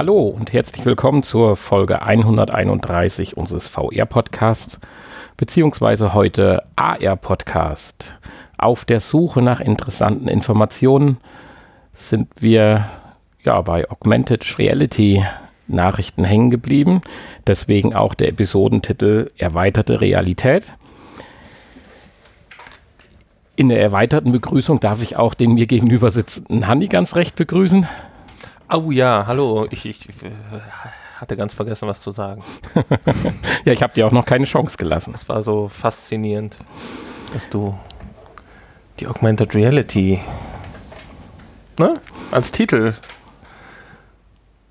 Hallo und herzlich willkommen zur Folge 131 unseres VR-Podcasts, beziehungsweise heute AR-Podcast. Auf der Suche nach interessanten Informationen sind wir ja bei Augmented Reality Nachrichten hängen geblieben. Deswegen auch der Episodentitel Erweiterte Realität. In der erweiterten Begrüßung darf ich auch den mir gegenüber sitzenden Hanni ganz recht begrüßen. Oh ja, hallo. Ich, ich äh, hatte ganz vergessen, was zu sagen. ja, ich habe dir auch noch keine Chance gelassen. Es war so faszinierend, dass du die Augmented Reality ne, als Titel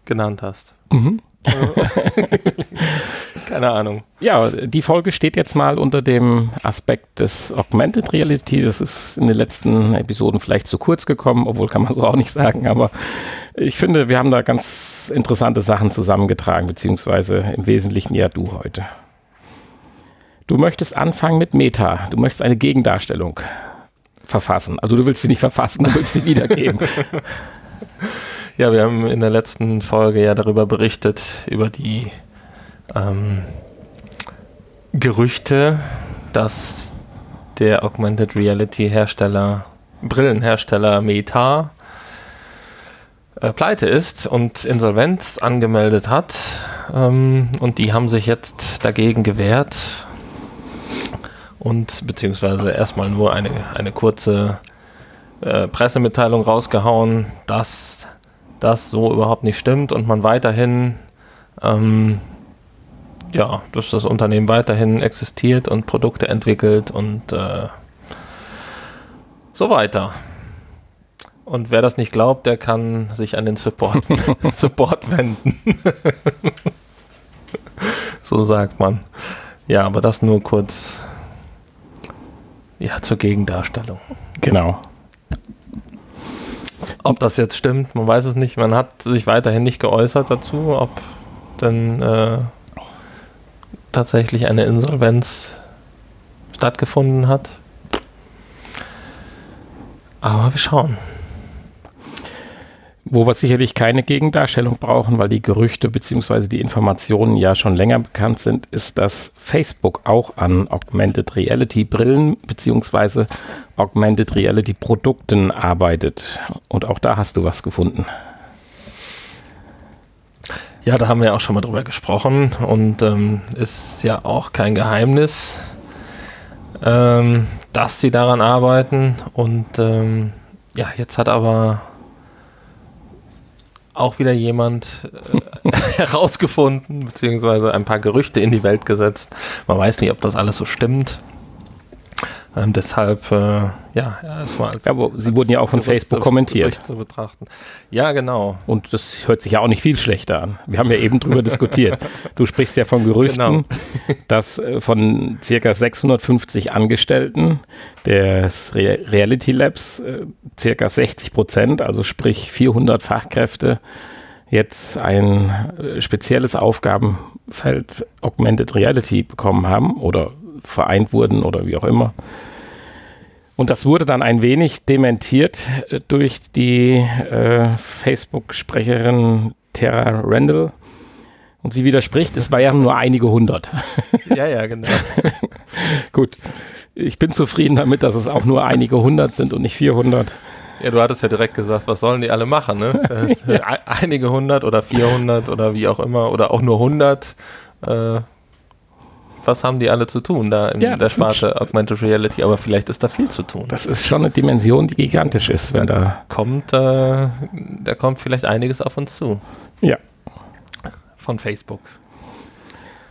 genannt hast. Mhm. Keine Ahnung. Ja, die Folge steht jetzt mal unter dem Aspekt des Augmented Reality. Das ist in den letzten Episoden vielleicht zu kurz gekommen, obwohl kann man so auch nicht sagen. Aber ich finde, wir haben da ganz interessante Sachen zusammengetragen, beziehungsweise im Wesentlichen ja du heute. Du möchtest anfangen mit Meta. Du möchtest eine Gegendarstellung verfassen. Also du willst sie nicht verfassen, du willst sie wiedergeben. Ja, wir haben in der letzten Folge ja darüber berichtet, über die ähm, Gerüchte, dass der Augmented Reality Hersteller, Brillenhersteller Meta äh, pleite ist und Insolvenz angemeldet hat. Ähm, und die haben sich jetzt dagegen gewehrt und beziehungsweise erstmal nur eine, eine kurze äh, Pressemitteilung rausgehauen, dass das so überhaupt nicht stimmt und man weiterhin, ähm, ja, dass das Unternehmen weiterhin existiert und Produkte entwickelt und äh, so weiter. Und wer das nicht glaubt, der kann sich an den Support, Support wenden. so sagt man. Ja, aber das nur kurz ja, zur Gegendarstellung. Genau. Ob das jetzt stimmt, man weiß es nicht. Man hat sich weiterhin nicht geäußert dazu, ob denn äh, tatsächlich eine Insolvenz stattgefunden hat. Aber wir schauen. Wo wir sicherlich keine Gegendarstellung brauchen, weil die Gerüchte bzw. die Informationen ja schon länger bekannt sind, ist, dass Facebook auch an Augmented Reality Brillen bzw. Augmented Reality Produkten arbeitet. Und auch da hast du was gefunden. Ja, da haben wir auch schon mal drüber gesprochen und ähm, ist ja auch kein Geheimnis, ähm, dass sie daran arbeiten. Und ähm, ja, jetzt hat aber auch wieder jemand äh, herausgefunden, beziehungsweise ein paar Gerüchte in die Welt gesetzt. Man weiß nicht, ob das alles so stimmt. Ähm, deshalb, äh, ja, erstmal als. Ja, aber sie als wurden ja auch von Facebook kommentiert. Zu betrachten. Ja, genau. Und das hört sich ja auch nicht viel schlechter an. Wir haben ja eben drüber diskutiert. Du sprichst ja von Gerüchten, genau. dass äh, von circa 650 Angestellten des Re Reality Labs äh, circa 60 Prozent, also sprich 400 Fachkräfte, jetzt ein äh, spezielles Aufgabenfeld Augmented Reality bekommen haben oder vereint wurden oder wie auch immer. Und das wurde dann ein wenig dementiert äh, durch die äh, Facebook-Sprecherin Tara Randall. Und sie widerspricht, es war ja nur einige hundert. Ja, ja, genau. Gut, ich bin zufrieden damit, dass es auch nur einige hundert sind und nicht 400. Ja, du hattest ja direkt gesagt, was sollen die alle machen, ne? ja. Einige hundert oder 400 oder wie auch immer oder auch nur 100. Äh, was haben die alle zu tun da in ja, der Sparte Augmented Reality? Aber vielleicht ist da viel zu tun. Das ist schon eine Dimension, die gigantisch ist, wenn da, kommt, äh, da kommt vielleicht einiges auf uns zu. Ja. Von Facebook.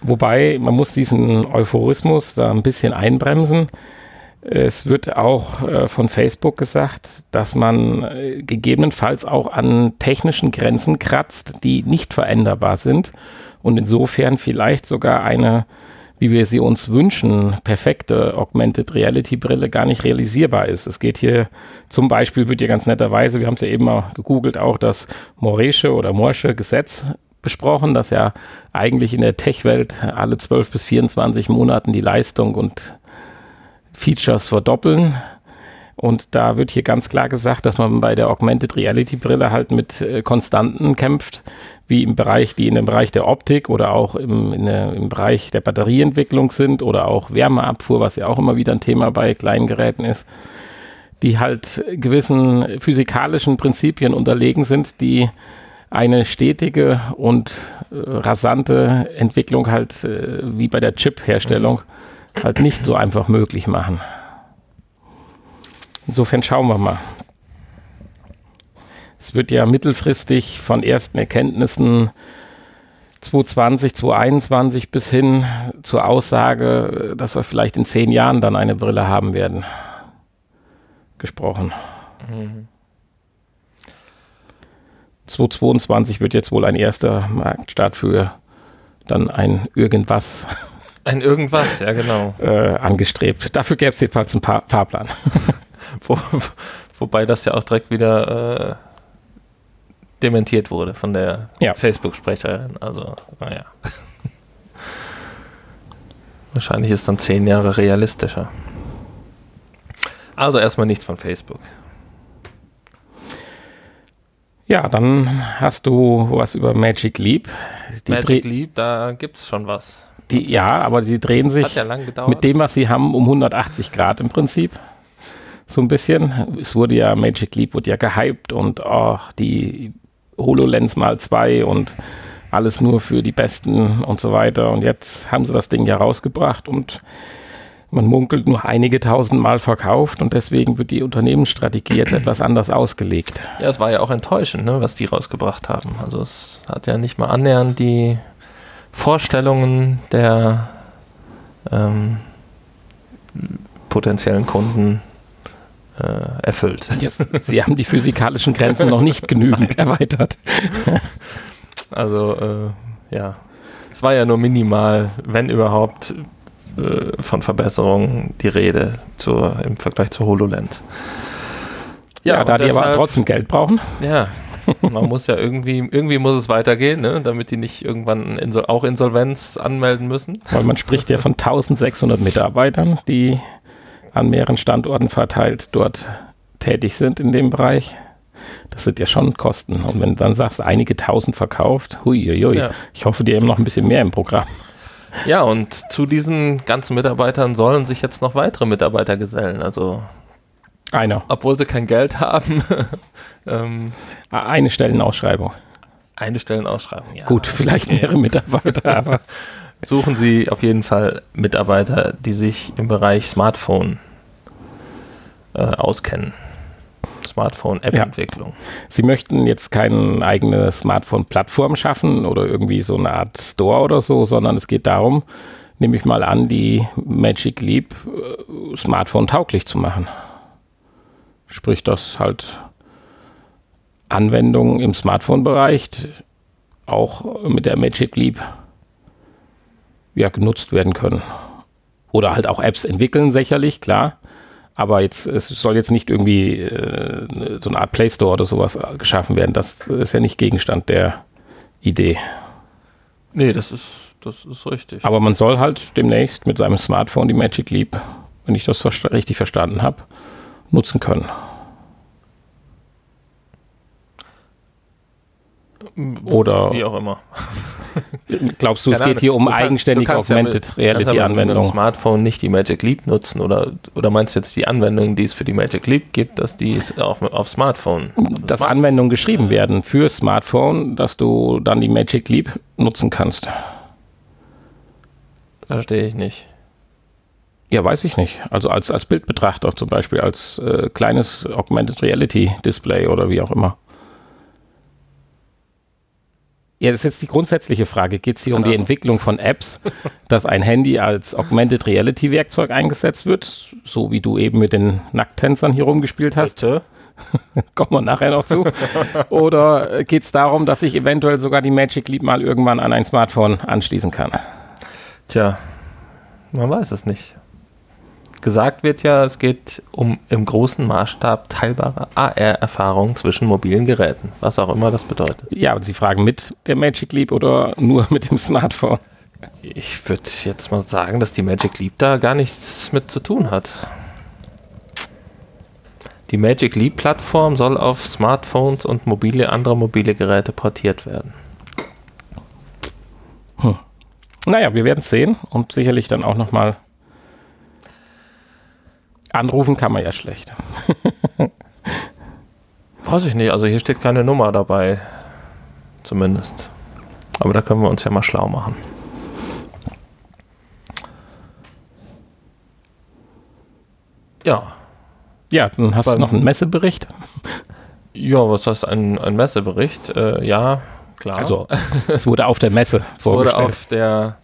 Wobei, man muss diesen Euphorismus da ein bisschen einbremsen. Es wird auch äh, von Facebook gesagt, dass man äh, gegebenenfalls auch an technischen Grenzen kratzt, die nicht veränderbar sind und insofern vielleicht sogar eine wie wir sie uns wünschen, perfekte Augmented Reality Brille gar nicht realisierbar ist. Es geht hier zum Beispiel, wird hier ganz netterweise, wir haben es ja eben mal gegoogelt, auch das Moresche oder Morsche Gesetz besprochen, das ja eigentlich in der Tech-Welt alle 12 bis 24 Monaten die Leistung und Features verdoppeln Und da wird hier ganz klar gesagt, dass man bei der Augmented Reality Brille halt mit äh, Konstanten kämpft, wie im Bereich, die in dem Bereich der Optik oder auch im, der, im Bereich der Batterieentwicklung sind oder auch Wärmeabfuhr, was ja auch immer wieder ein Thema bei kleinen Geräten ist, die halt gewissen physikalischen Prinzipien unterlegen sind, die eine stetige und äh, rasante Entwicklung halt äh, wie bei der Chip-Herstellung halt nicht so einfach möglich machen. Insofern schauen wir mal. Es wird ja mittelfristig von ersten Erkenntnissen 2020, 2021 bis hin zur Aussage, dass wir vielleicht in zehn Jahren dann eine Brille haben werden, gesprochen. Mhm. 2022 wird jetzt wohl ein erster Marktstart für dann ein irgendwas. Ein irgendwas, ja genau. Äh, angestrebt. Dafür gäbe es jedenfalls einen pa Fahrplan. Wo, wobei das ja auch direkt wieder äh, dementiert wurde von der ja. Facebook-Sprecherin. Also, naja. Wahrscheinlich ist dann zehn Jahre realistischer. Also erstmal nichts von Facebook. Ja, dann hast du was über Magic Leap. Die Magic Leap, da gibt es schon was. Die, ja, aber sie drehen sich ja mit dem, was sie haben, um 180 Grad im Prinzip so ein bisschen. Es wurde ja, Magic Leap wurde ja gehypt und oh, die HoloLens mal zwei und alles nur für die Besten und so weiter. Und jetzt haben sie das Ding ja rausgebracht und man munkelt nur einige tausend Mal verkauft und deswegen wird die Unternehmensstrategie jetzt etwas anders ausgelegt. Ja, es war ja auch enttäuschend, ne, was die rausgebracht haben. Also es hat ja nicht mal annähernd die Vorstellungen der ähm, potenziellen Kunden äh, erfüllt. Ja, Sie haben die physikalischen Grenzen noch nicht genügend erweitert. Also, äh, ja. Es war ja nur minimal, wenn überhaupt, äh, von Verbesserungen die Rede zur, im Vergleich zu HoloLens. Ja, ja da die aber trotzdem Geld brauchen. Ja, man muss ja irgendwie, irgendwie muss es weitergehen, ne? damit die nicht irgendwann Insol auch Insolvenz anmelden müssen. Weil man spricht ja von 1600 Mitarbeitern, die an mehreren Standorten verteilt dort tätig sind in dem Bereich. Das sind ja schon Kosten. Und wenn du dann sagst, einige tausend verkauft, huiuiui, ja. ich hoffe, die haben noch ein bisschen mehr im Programm. Ja, und zu diesen ganzen Mitarbeitern sollen sich jetzt noch weitere Mitarbeiter gesellen. Also einer. Obwohl sie kein Geld haben. ähm, eine Stellenausschreibung. Eine Stellenausschreibung, ja. Gut, vielleicht mehrere Mitarbeiter, aber. Suchen Sie auf jeden Fall Mitarbeiter, die sich im Bereich Smartphone äh, auskennen. Smartphone-App-Entwicklung. Ja. Sie möchten jetzt keine eigene Smartphone-Plattform schaffen oder irgendwie so eine Art Store oder so, sondern es geht darum, nehme ich mal an, die Magic Leap äh, Smartphone-tauglich zu machen. Sprich, dass halt Anwendungen im Smartphone-Bereich auch mit der Magic Leap ja, genutzt werden können. Oder halt auch Apps entwickeln, sicherlich, klar. Aber jetzt, es soll jetzt nicht irgendwie äh, so eine Art Play Store oder sowas geschaffen werden. Das ist ja nicht Gegenstand der Idee. Nee, das ist, das ist richtig. Aber man soll halt demnächst mit seinem Smartphone die Magic Leap, wenn ich das richtig verstanden habe, nutzen können. Oder wie auch immer. Glaubst du, es geht hier um kann, eigenständige Augmented ja Reality Anwendungen? Mit dem Smartphone nicht die Magic Leap nutzen oder, oder meinst du jetzt die Anwendungen, die es für die Magic Leap gibt, dass die auch auf Smartphone? Dass Smartphone. Anwendungen geschrieben werden für Smartphone, dass du dann die Magic Leap nutzen kannst. Verstehe ich nicht. Ja, weiß ich nicht. Also als, als Bildbetrachter zum Beispiel, als äh, kleines Augmented Reality Display oder wie auch immer. Ja, das ist jetzt die grundsätzliche Frage. Geht es hier um die Entwicklung von Apps, dass ein Handy als Augmented Reality Werkzeug eingesetzt wird, so wie du eben mit den Nackttänzern hier rumgespielt hast? Bitte? Kommen wir nachher noch zu. Oder geht es darum, dass ich eventuell sogar die Magic Leap mal irgendwann an ein Smartphone anschließen kann? Tja, man weiß es nicht. Gesagt wird ja, es geht um im großen Maßstab teilbare AR-Erfahrungen zwischen mobilen Geräten, was auch immer das bedeutet. Ja, und Sie fragen mit der Magic Leap oder nur mit dem Smartphone? Ich würde jetzt mal sagen, dass die Magic Leap da gar nichts mit zu tun hat. Die Magic Leap Plattform soll auf Smartphones und mobile, andere mobile Geräte portiert werden. Hm. Naja, wir werden es sehen und sicherlich dann auch nochmal anrufen kann man ja schlecht. Weiß ich nicht, also hier steht keine Nummer dabei. Zumindest. Aber da können wir uns ja mal schlau machen. Ja. Ja, dann hast Beim, du noch einen Messebericht. Ja, was heißt ein, ein Messebericht? Äh, ja, klar. Also, es wurde auf der Messe es wurde auf der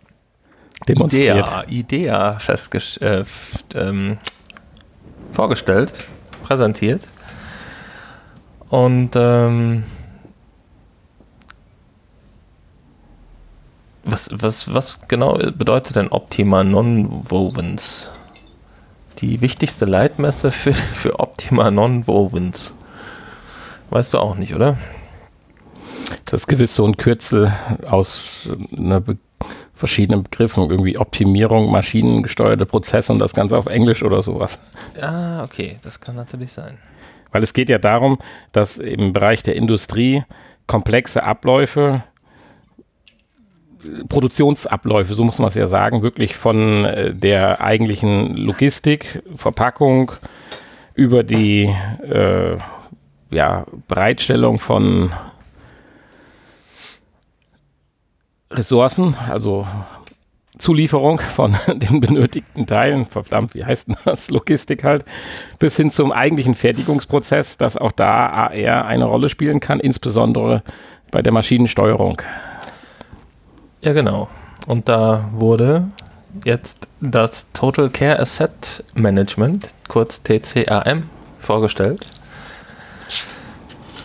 Idea, Idea äh, ähm, vorgestellt, präsentiert. Und ähm, was, was, was genau bedeutet denn Optima Non-Wovens? Die wichtigste Leitmesse für, für Optima Non-Wovens. Weißt du auch nicht, oder? Das ist gewiss so ein Kürzel aus einer Be verschiedenen Begriffen, irgendwie Optimierung, maschinengesteuerte Prozesse und das Ganze auf Englisch oder sowas. Ja, okay, das kann natürlich sein. Weil es geht ja darum, dass im Bereich der Industrie komplexe Abläufe, Produktionsabläufe, so muss man es ja sagen, wirklich von äh, der eigentlichen Logistik, Verpackung über die äh, ja, Bereitstellung von Ressourcen, also Zulieferung von den benötigten Teilen, verdammt, wie heißt denn das, Logistik halt, bis hin zum eigentlichen Fertigungsprozess, dass auch da AR eine Rolle spielen kann, insbesondere bei der Maschinensteuerung. Ja, genau. Und da wurde jetzt das Total Care Asset Management, kurz TCAM, vorgestellt,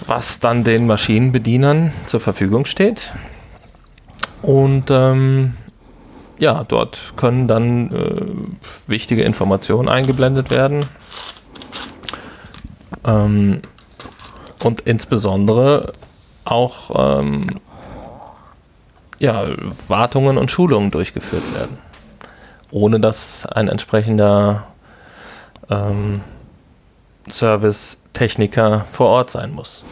was dann den Maschinenbedienern zur Verfügung steht. Und ähm, ja, dort können dann äh, wichtige Informationen eingeblendet werden. Ähm, und insbesondere auch ähm, ja, Wartungen und Schulungen durchgeführt werden. Ohne dass ein entsprechender ähm, Service-Techniker vor Ort sein muss.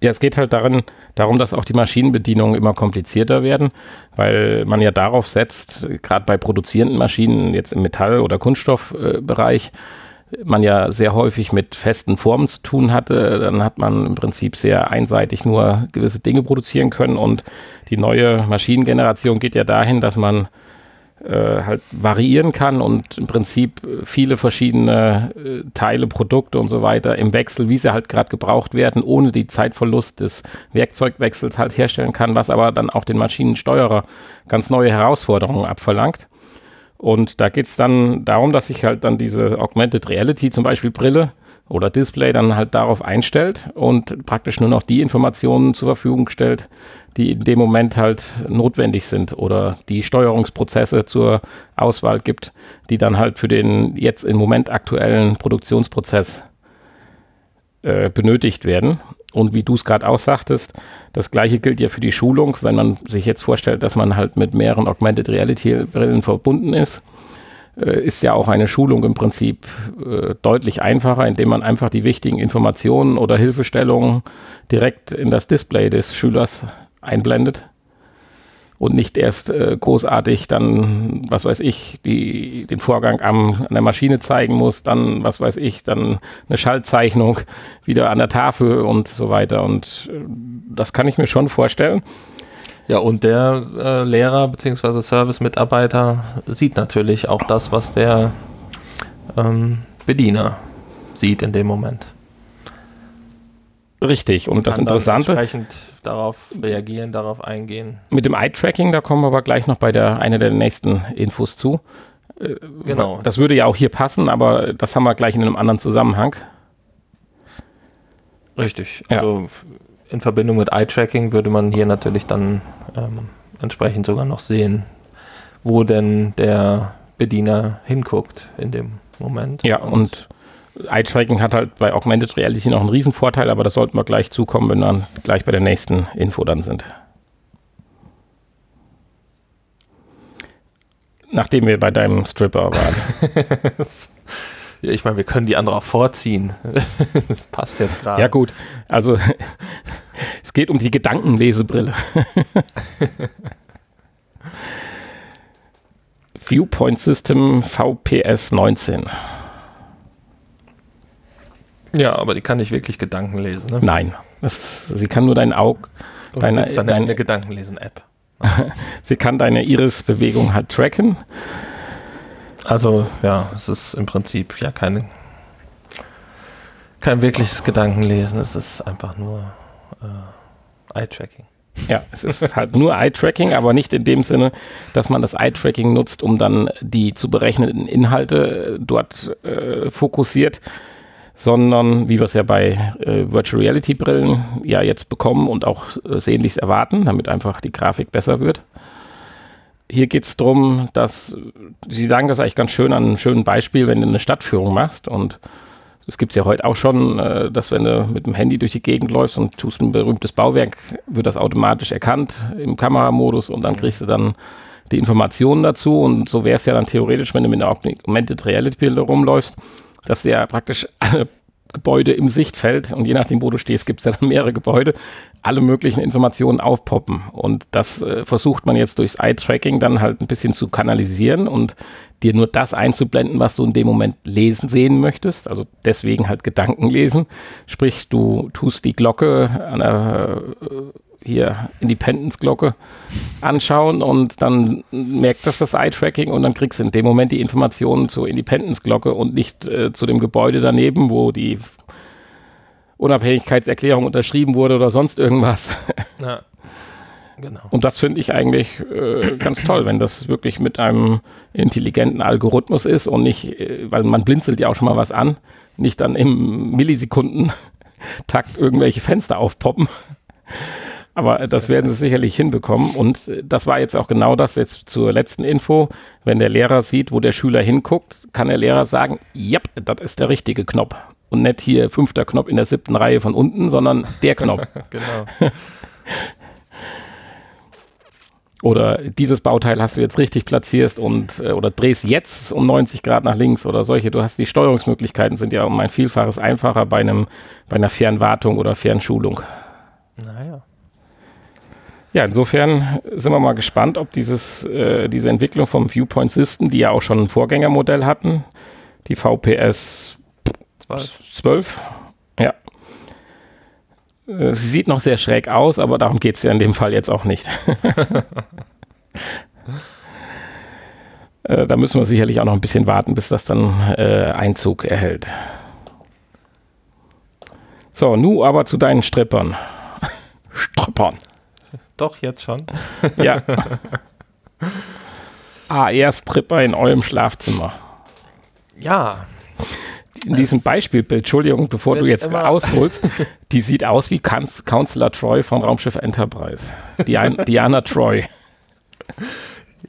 Ja, es geht halt darin, darum, dass auch die Maschinenbedienungen immer komplizierter werden, weil man ja darauf setzt, gerade bei produzierenden Maschinen, jetzt im Metall- oder Kunststoffbereich, man ja sehr häufig mit festen Formen zu tun hatte, dann hat man im Prinzip sehr einseitig nur gewisse Dinge produzieren können. Und die neue Maschinengeneration geht ja dahin, dass man äh, halt variieren kann und im Prinzip viele verschiedene äh, Teile, Produkte und so weiter im Wechsel, wie sie halt gerade gebraucht werden, ohne die Zeitverlust des Werkzeugwechsels halt herstellen kann, was aber dann auch den Maschinensteuerer ganz neue Herausforderungen abverlangt. Und da geht es dann darum, dass sich halt dann diese Augmented Reality, zum Beispiel Brille oder Display, dann halt darauf einstellt und praktisch nur noch die Informationen zur Verfügung stellt, die in dem Moment halt notwendig sind oder die Steuerungsprozesse zur Auswahl gibt, die dann halt für den jetzt im Moment aktuellen Produktionsprozess äh, benötigt werden. Und wie du es gerade auch sagtest, das gleiche gilt ja für die Schulung, wenn man sich jetzt vorstellt, dass man halt mit mehreren Augmented Reality Brillen verbunden ist ist ja auch eine Schulung im Prinzip äh, deutlich einfacher, indem man einfach die wichtigen Informationen oder Hilfestellungen direkt in das Display des Schülers einblendet und nicht erst äh, großartig dann, was weiß ich, die, den Vorgang am, an der Maschine zeigen muss, dann, was weiß ich, dann eine Schaltzeichnung wieder an der Tafel und so weiter. Und äh, das kann ich mir schon vorstellen. Ja, und der äh, Lehrer bzw. Service-Mitarbeiter sieht natürlich auch das, was der ähm, Bediener sieht in dem Moment. Richtig. Und das Interessante. Entsprechend darauf reagieren, darauf eingehen. Mit dem Eye-Tracking, da kommen wir aber gleich noch bei der einer der nächsten Infos zu. Äh, genau. Das würde ja auch hier passen, aber das haben wir gleich in einem anderen Zusammenhang. Richtig. Also ja. In Verbindung mit Eye-Tracking würde man hier natürlich dann ähm, entsprechend sogar noch sehen, wo denn der Bediener hinguckt in dem Moment. Ja, und, und Eye-Tracking hat halt bei Augmented Reality noch einen Riesenvorteil, aber das sollten wir gleich zukommen, wenn wir dann gleich bei der nächsten Info dann sind. Nachdem wir bei deinem Stripper waren. Ich meine, wir können die andere auch vorziehen. Passt jetzt gerade. Ja, gut. Also, es geht um die Gedankenlesebrille. Viewpoint System VPS 19. Ja, aber die kann nicht wirklich Gedanken lesen. Ne? Nein, ist, sie kann nur dein Auge. Deine, deine, deine Gedankenlesen-App. sie kann deine Iris-Bewegung halt tracken. Also, ja, es ist im Prinzip ja keine, kein wirkliches Gedankenlesen. Es ist einfach nur äh, Eye-Tracking. Ja, es ist halt nur Eye-Tracking, aber nicht in dem Sinne, dass man das Eye-Tracking nutzt, um dann die zu berechnenden Inhalte dort äh, fokussiert, sondern wie wir es ja bei äh, Virtual Reality Brillen ja jetzt bekommen und auch äh, sehnlichst erwarten, damit einfach die Grafik besser wird. Hier geht es darum, dass Sie sagen das eigentlich ganz schön an einem schönen Beispiel, wenn du eine Stadtführung machst und das gibt es ja heute auch schon, äh, dass wenn du mit dem Handy durch die Gegend läufst und tust ein berühmtes Bauwerk, wird das automatisch erkannt im Kameramodus und dann kriegst du dann die Informationen dazu. Und so wäre es ja dann theoretisch, wenn du mit einer Augmented Reality Bilder rumläufst, dass du ja praktisch alle Gebäude im Sichtfeld und je nachdem, wo du stehst, gibt es ja dann mehrere Gebäude, alle möglichen Informationen aufpoppen. Und das äh, versucht man jetzt durchs Eye-Tracking dann halt ein bisschen zu kanalisieren und dir nur das einzublenden, was du in dem Moment lesen sehen möchtest. Also deswegen halt Gedanken lesen. Sprich, du tust die Glocke an der äh, hier Independence-Glocke anschauen und dann merkt das das Eye-Tracking und dann kriegst du in dem Moment die Informationen zur Independence-Glocke und nicht äh, zu dem Gebäude daneben, wo die Unabhängigkeitserklärung unterschrieben wurde oder sonst irgendwas. Ja, genau. Und das finde ich eigentlich äh, ganz toll, wenn das wirklich mit einem intelligenten Algorithmus ist und nicht, äh, weil man blinzelt ja auch schon mal was an, nicht dann im Millisekunden-Takt irgendwelche Fenster aufpoppen. Aber das, werden sie sicherlich hinbekommen. Und äh, das war jetzt auch genau das jetzt zur letzten Info. Wenn der Lehrer sieht, wo der Schüler hinguckt, kann der Lehrer sagen, ja, das ist der richtige Knopf und nicht hier fünfter Knopf in der siebten Reihe von unten, sondern der Knopf. genau. oder dieses Bauteil hast du jetzt richtig platziert und äh, oder drehst jetzt um 90 Grad nach links oder solche. Du hast die Steuerungsmöglichkeiten sind ja um ein Vielfaches einfacher bei einem bei einer Fernwartung oder Fernschulung. Naja. Ja, insofern sind wir mal gespannt, ob dieses, äh, diese Entwicklung vom Viewpoint System, die ja auch schon ein Vorgängermodell hatten, die VPS 12. 12. Ja. Äh, sie sieht noch sehr schräg aus, aber darum geht es ja in dem Fall jetzt auch nicht. äh, da müssen wir sicherlich auch noch ein bisschen warten, bis das dann äh, Einzug erhält. So, nu aber zu deinen Strippern. Strippern. Doch, jetzt schon. ja. AR-Stripper in eurem Schlafzimmer. Ja, in diesem Beispielbild, Entschuldigung, bevor du jetzt ausholst, die sieht aus wie Kanz Counselor Troy von Raumschiff Enterprise. Diana, Diana Troy.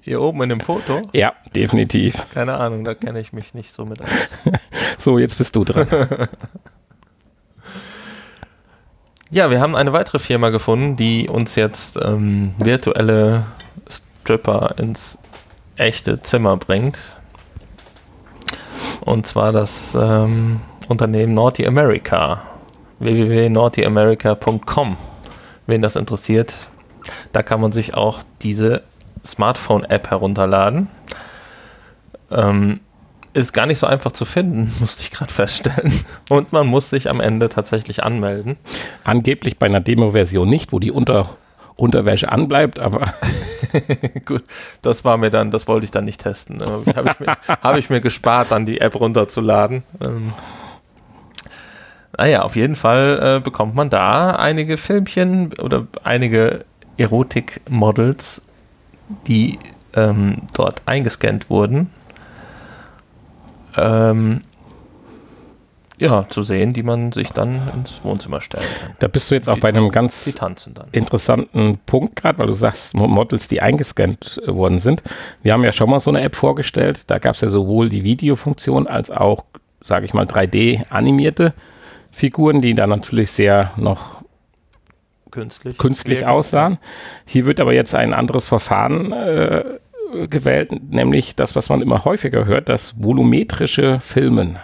Hier oben in dem Foto? Ja, definitiv. Keine Ahnung, da kenne ich mich nicht so mit aus. so, jetzt bist du dran. Ja, wir haben eine weitere Firma gefunden, die uns jetzt ähm, virtuelle Stripper ins echte Zimmer bringt. Und zwar das ähm, Unternehmen Naughty America. www.naughtyamerica.com. Wen das interessiert, da kann man sich auch diese Smartphone-App herunterladen. Ähm, ist gar nicht so einfach zu finden, musste ich gerade feststellen. Und man muss sich am Ende tatsächlich anmelden. Angeblich bei einer Demo-Version nicht, wo die unter Unterwäsche anbleibt, aber. Gut, das war mir dann, das wollte ich dann nicht testen. Habe ich, mir, hab ich mir gespart, dann die App runterzuladen. Ähm, naja, auf jeden Fall äh, bekommt man da einige Filmchen oder einige Erotik-Models, die ähm, dort eingescannt wurden. Ähm, ja, zu sehen, die man sich dann ins Wohnzimmer stellen kann. Da bist du jetzt auch die bei einem ganz interessanten Punkt gerade, weil du sagst, Models, die eingescannt äh, worden sind. Wir haben ja schon mal so eine App vorgestellt. Da gab es ja sowohl die Videofunktion als auch, sage ich mal, 3D-animierte Figuren, die dann natürlich sehr noch künstlich, künstlich aussahen. Hier wird aber jetzt ein anderes Verfahren äh, gewählt, nämlich das, was man immer häufiger hört, das volumetrische Filmen.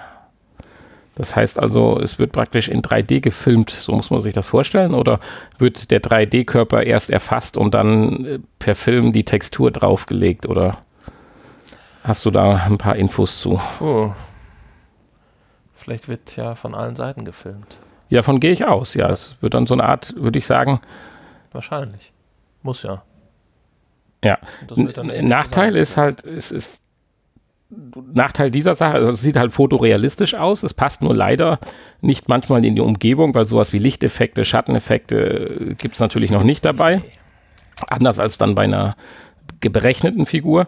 Das heißt also, es wird praktisch in 3D gefilmt, so muss man sich das vorstellen, oder wird der 3D-Körper erst erfasst und dann äh, per Film die Textur draufgelegt, oder hast du da ein paar Infos zu? Puh. Vielleicht wird ja von allen Seiten gefilmt. Ja, von gehe ich aus, ja. Es wird dann so eine Art, würde ich sagen. Wahrscheinlich. Muss ja. Ja. Nachteil ist halt, es ist Nachteil dieser Sache, also es sieht halt fotorealistisch aus, es passt nur leider nicht manchmal in die Umgebung, weil sowas wie Lichteffekte, Schatteneffekte äh, gibt es natürlich noch nicht dabei. Anders als dann bei einer berechneten Figur.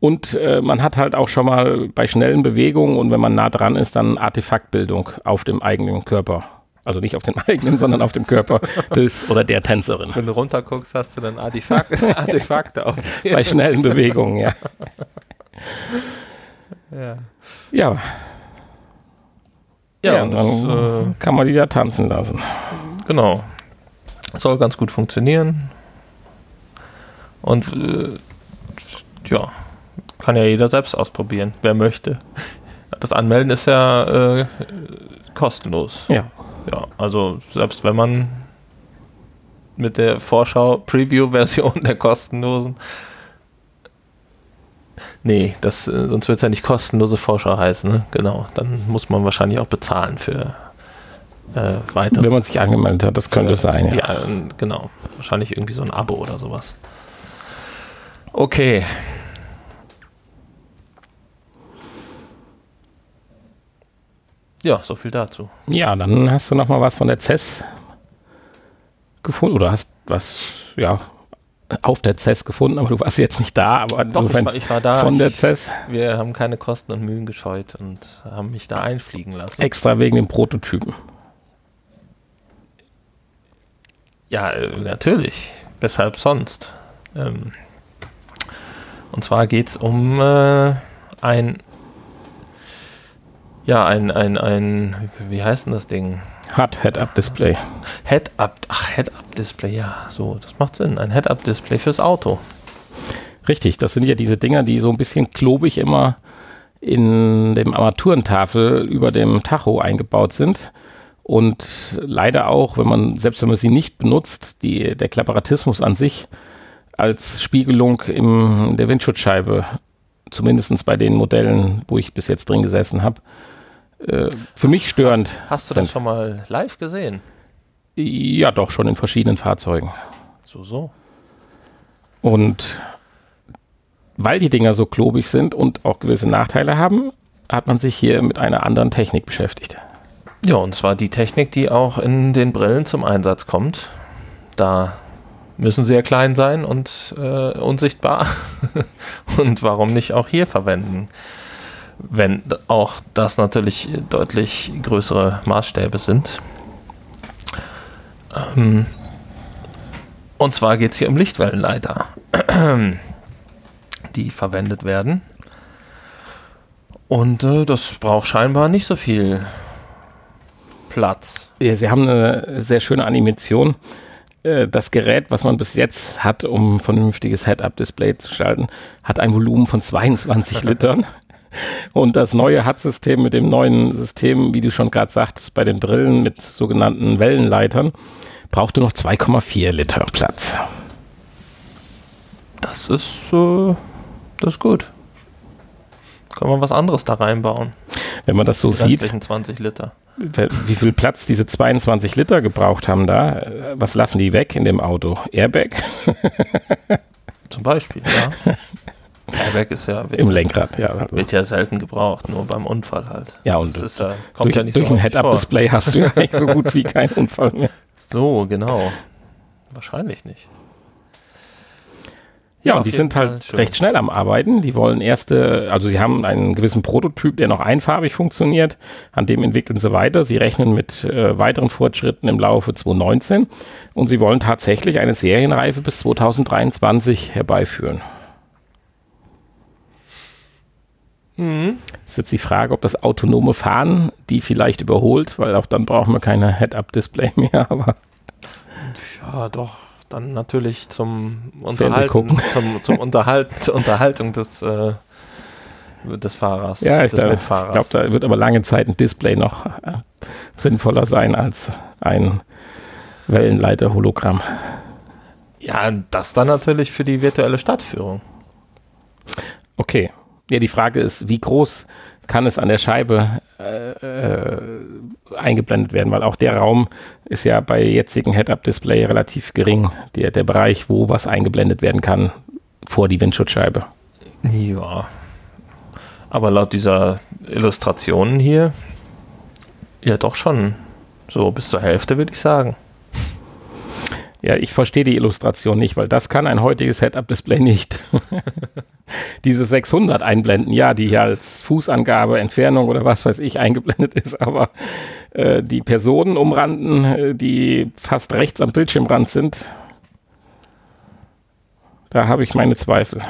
Und äh, man hat halt auch schon mal bei schnellen Bewegungen und wenn man nah dran ist, dann Artefaktbildung auf dem eigenen Körper. Also nicht auf dem eigenen, sondern auf dem Körper des oder der Tänzerin. Wenn du runterguckst, hast du dann Artefakt, Artefakte auf. Bei schnellen Bewegungen, ja. Ja. Ja. Ja, ja dann das, äh, kann man die da tanzen lassen. Genau. Soll ganz gut funktionieren. Und äh, ja, kann ja jeder selbst ausprobieren, wer möchte. Das Anmelden ist ja äh, kostenlos. Ja. Ja, also selbst wenn man mit der Vorschau-Preview-Version der kostenlosen Nee, das, äh, sonst wird es ja nicht kostenlose Vorschau heißen. Ne? Genau, dann muss man wahrscheinlich auch bezahlen für äh, weitere. Wenn man sich angemeldet hat, das könnte sein. Die, ja. Äh, genau, wahrscheinlich irgendwie so ein Abo oder sowas. Okay. Ja, so viel dazu. Ja, dann hast du noch mal was von der CES gefunden oder hast was, ja, auf der CES gefunden, aber du warst jetzt nicht da. Aber Doch, ich war, ich war, da. Von der CES. Wir haben keine Kosten und Mühen gescheut und haben mich da einfliegen lassen. Extra wegen dem Prototypen. Ja, äh, natürlich. Weshalb sonst? Ähm, und zwar geht es um äh, ein, ja, ein, ein, ein, wie heißt denn das Ding? Hat Head-Up-Display. Head-Up, ach, Head-Up-Display, ja, so, das macht Sinn. Ein Head-Up-Display fürs Auto. Richtig, das sind ja diese Dinger, die so ein bisschen klobig immer in dem Armaturentafel über dem Tacho eingebaut sind. Und leider auch, wenn man, selbst wenn man sie nicht benutzt, die, der Klapparatismus an sich als Spiegelung in der Windschutzscheibe, zumindest bei den Modellen, wo ich bis jetzt drin gesessen habe, äh, für mich störend. Hast, hast du sind. das schon mal live gesehen? Ja, doch, schon in verschiedenen Fahrzeugen. So, so. Und weil die Dinger so klobig sind und auch gewisse Nachteile haben, hat man sich hier mit einer anderen Technik beschäftigt. Ja, und zwar die Technik, die auch in den Brillen zum Einsatz kommt. Da müssen sie ja klein sein und äh, unsichtbar. und warum nicht auch hier verwenden? Wenn auch das natürlich deutlich größere Maßstäbe sind. Ähm, und zwar geht es hier um Lichtwellenleiter, die verwendet werden. Und äh, das braucht scheinbar nicht so viel Platz. Ja, sie haben eine sehr schöne Animation. Äh, das Gerät, was man bis jetzt hat, um ein vernünftiges Head-Up-Display zu schalten, hat ein Volumen von 22 Litern. Und das neue HUD-System mit dem neuen System, wie du schon gerade sagtest, bei den Brillen mit sogenannten Wellenleitern, brauchte noch 2,4 Liter Platz. Das ist, äh, das ist gut. Kann man was anderes da reinbauen. Wenn man das so Die sieht. 20 Liter. Wie viel Platz diese 22 Liter gebraucht haben da? Was lassen die weg in dem Auto? Airbag? Zum Beispiel, ja. Airbag ist ja im Lenkrad, ja. Wird ja selten gebraucht, nur beim Unfall halt. Ja, und das ist, ja, kommt durch, ja nicht durch so ein Head-Up-Display hast du ja eigentlich so gut wie keinen Unfall mehr. So, genau. Wahrscheinlich nicht. Ja, ja und die sind halt recht schnell am Arbeiten. Die wollen erste, also sie haben einen gewissen Prototyp, der noch einfarbig funktioniert. An dem entwickeln sie weiter. Sie rechnen mit äh, weiteren Fortschritten im Laufe 2019 und sie wollen tatsächlich eine Serienreife bis 2023 herbeiführen. Mhm. ist jetzt die Frage, ob das autonome Fahren die vielleicht überholt, weil auch dann brauchen wir keine Head-Up-Display mehr. Aber ja, doch. Dann natürlich zum Unterhalten, zum, zum Unterhalt, zur Unterhaltung des, äh, des Fahrers, ja, ich des da, Mitfahrers. Ich glaube, da wird aber lange Zeit ein Display noch äh, sinnvoller sein als ein Wellenleiter-Hologramm. Ja, das dann natürlich für die virtuelle Stadtführung. Okay. Ja, die Frage ist, wie groß kann es an der Scheibe äh, äh, eingeblendet werden, weil auch der Raum ist ja bei jetzigen Head-Up-Display relativ gering, der, der Bereich, wo was eingeblendet werden kann vor die Windschutzscheibe. Ja. Aber laut dieser Illustrationen hier, ja doch schon so bis zur Hälfte, würde ich sagen. Ja, ich verstehe die Illustration nicht, weil das kann ein heutiges Head-Up-Display nicht. Diese 600 einblenden, ja, die hier als Fußangabe, Entfernung oder was weiß ich eingeblendet ist, aber äh, die Personen umranden, äh, die fast rechts am Bildschirmrand sind, da habe ich meine Zweifel.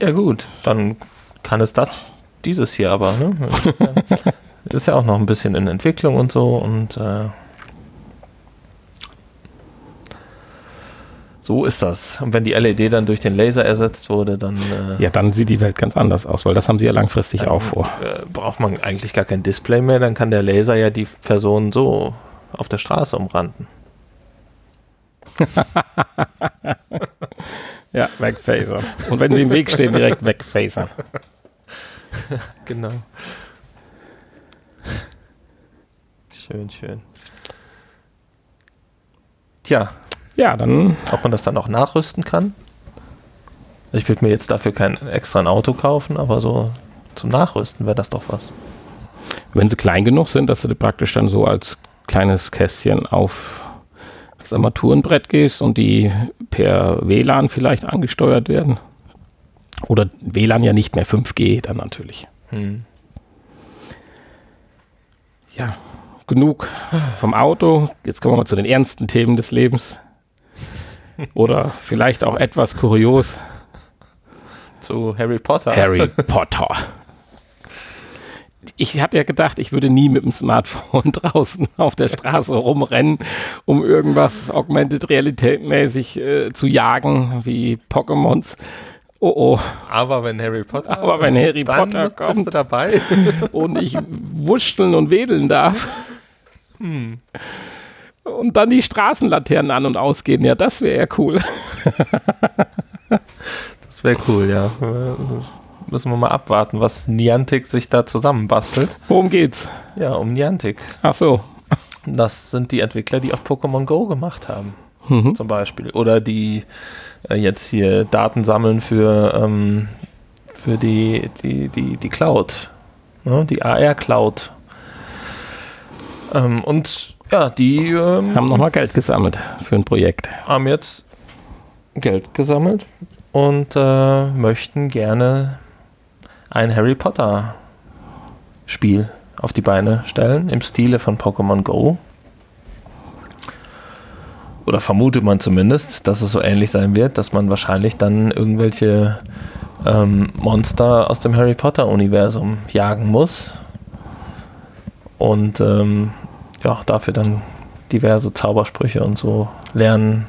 Ja gut, dann kann es das, dieses hier aber. Ne? ist ja auch noch ein bisschen in Entwicklung und so und äh, So ist das. Und wenn die LED dann durch den Laser ersetzt wurde, dann. Äh, ja, dann sieht die Welt ganz anders aus, weil das haben sie ja langfristig dann, auch vor. Äh, braucht man eigentlich gar kein Display mehr, dann kann der Laser ja die Person so auf der Straße umranden. ja, wegfasern. Und wenn sie im Weg stehen, direkt wegfasern. genau. Schön, schön. Tja, ja, dann. Ob man das dann auch nachrüsten kann? Ich würde mir jetzt dafür kein extra ein Auto kaufen, aber so zum Nachrüsten wäre das doch was. Wenn sie klein genug sind, dass du praktisch dann so als kleines Kästchen auf das Armaturenbrett gehst und die per WLAN vielleicht angesteuert werden. Oder WLAN ja nicht mehr 5G dann natürlich. Hm. Ja, genug vom Auto. Jetzt kommen wir mal zu den ernsten Themen des Lebens. Oder vielleicht auch etwas kurios. Zu Harry Potter. Harry Potter. Ich hatte ja gedacht, ich würde nie mit dem Smartphone draußen auf der Straße rumrennen, um irgendwas Augmented Realität mäßig äh, zu jagen, wie Pokémons. Oh oh. Aber wenn Harry Potter, Aber wenn Harry Potter kommt bist du dabei. und ich wuscheln und wedeln darf. Hm und dann die Straßenlaternen an und ausgehen. Ja, das wäre ja cool. das wäre cool, ja. Müssen wir mal abwarten, was Niantic sich da zusammenbastelt. Worum geht's? Ja, um Niantic. Ach so. Das sind die Entwickler, die auch Pokémon Go gemacht haben. Mhm. Zum Beispiel. Oder die äh, jetzt hier Daten sammeln für, ähm, für die, die, die, die Cloud. Ne? Die AR-Cloud. Ähm, und ja, die ähm, haben nochmal Geld gesammelt für ein Projekt. Haben jetzt Geld gesammelt und äh, möchten gerne ein Harry Potter Spiel auf die Beine stellen im Stile von Pokémon Go. Oder vermutet man zumindest, dass es so ähnlich sein wird, dass man wahrscheinlich dann irgendwelche ähm, Monster aus dem Harry Potter Universum jagen muss. Und ähm, ja, dafür dann diverse Zaubersprüche und so lernen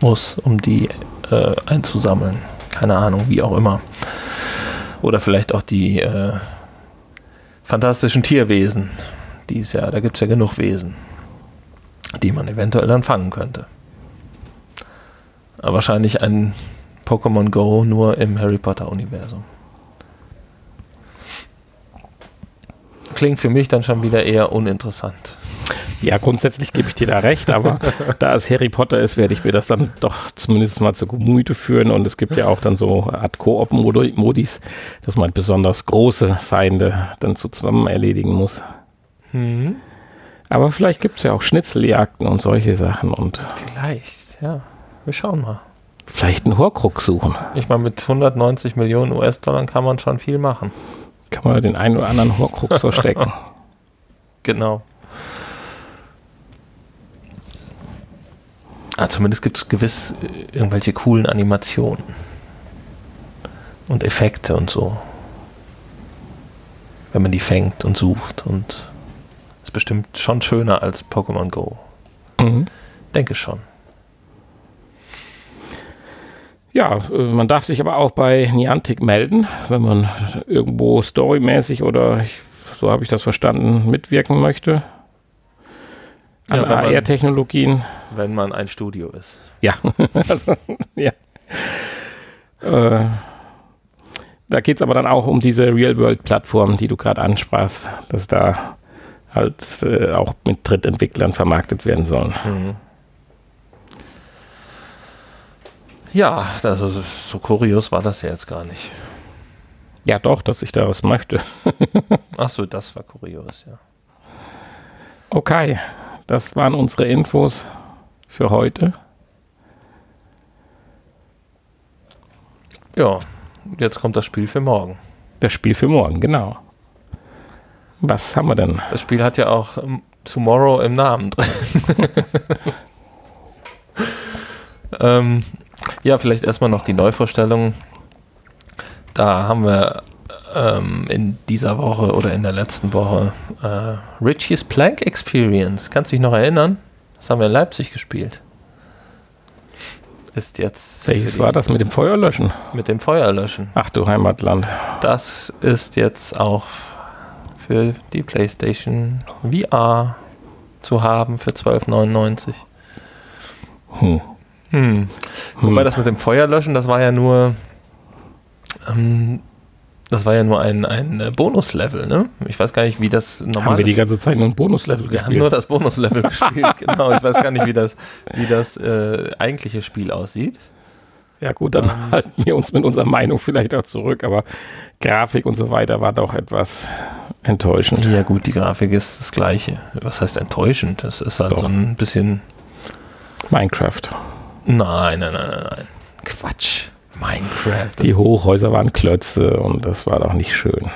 muss, um die äh, einzusammeln. Keine Ahnung, wie auch immer. Oder vielleicht auch die äh, fantastischen Tierwesen. Die ist ja, da gibt es ja genug Wesen, die man eventuell dann fangen könnte. Aber wahrscheinlich ein Pokémon Go nur im Harry Potter klingt für mich dann schon wieder eher uninteressant. Ja, grundsätzlich gebe ich dir da recht, aber da es Harry Potter ist, werde ich mir das dann doch zumindest mal zur Gemüte führen. Und es gibt ja auch dann so Art Koop-Modis, dass man besonders große Feinde dann zusammen erledigen muss. Mhm. Aber vielleicht gibt es ja auch Schnitzeljagden und solche Sachen. Und vielleicht, ja. Wir schauen mal. Vielleicht einen Horcrux suchen. Ich meine, mit 190 Millionen US-Dollar kann man schon viel machen kann man den einen oder anderen Horcrux verstecken. Genau. Ah, zumindest gibt es gewiss äh, irgendwelche coolen Animationen. Und Effekte und so. Wenn man die fängt und sucht. Und ist bestimmt schon schöner als Pokémon Go. Mhm. Denke schon. Ja, äh, man darf sich aber auch bei Niantic melden, wenn man irgendwo storymäßig oder ich, so habe ich das verstanden, mitwirken möchte. An Ja, wenn man- AR-Technologien. Wenn man ein Studio ist. Ja, also, ja. Äh, da geht es aber dann auch um diese Real-World-Plattform, die du gerade ansprachst, dass da halt äh, auch mit Drittentwicklern vermarktet werden sollen. Ja, also so kurios war das ja jetzt gar nicht. Ja, doch, dass ich da was möchte. Achso, das war kurios, ja. Okay, das waren unsere Infos für heute. Ja, jetzt kommt das Spiel für morgen. Das Spiel für morgen, genau. Was haben wir denn? Das Spiel hat ja auch ähm, Tomorrow im Namen drin. ähm, ja, vielleicht erstmal noch die Neuvorstellung. Da haben wir ähm, in dieser Woche oder in der letzten Woche äh, Richie's Plank Experience. Kannst du dich noch erinnern? Das haben wir in Leipzig gespielt. Ist jetzt Welches war das mit dem Feuerlöschen? mit dem Feuerlöschen. Ach du Heimatland. Das ist jetzt auch für die PlayStation VR zu haben für 12,99. Hm. Hm. Wobei das mit dem Feuerlöschen, das war ja nur, ähm, das war ja nur ein, ein äh, Bonuslevel, ne? Ich weiß gar nicht, wie das normal Haben wir die ganze Zeit nur ein Bonuslevel Wir haben gespielt? nur das Bonuslevel gespielt, genau. Ich weiß gar nicht, wie das, wie das äh, eigentliche Spiel aussieht. Ja gut, dann halten wir uns mit unserer Meinung vielleicht auch zurück, aber Grafik und so weiter war doch etwas enttäuschend. Ja gut, die Grafik ist das gleiche. Was heißt enttäuschend? Das ist halt Doch. so ein bisschen Minecraft. Nein, nein, nein, nein, nein. Quatsch. Minecraft. Die Hochhäuser waren Klötze und das war doch nicht schön.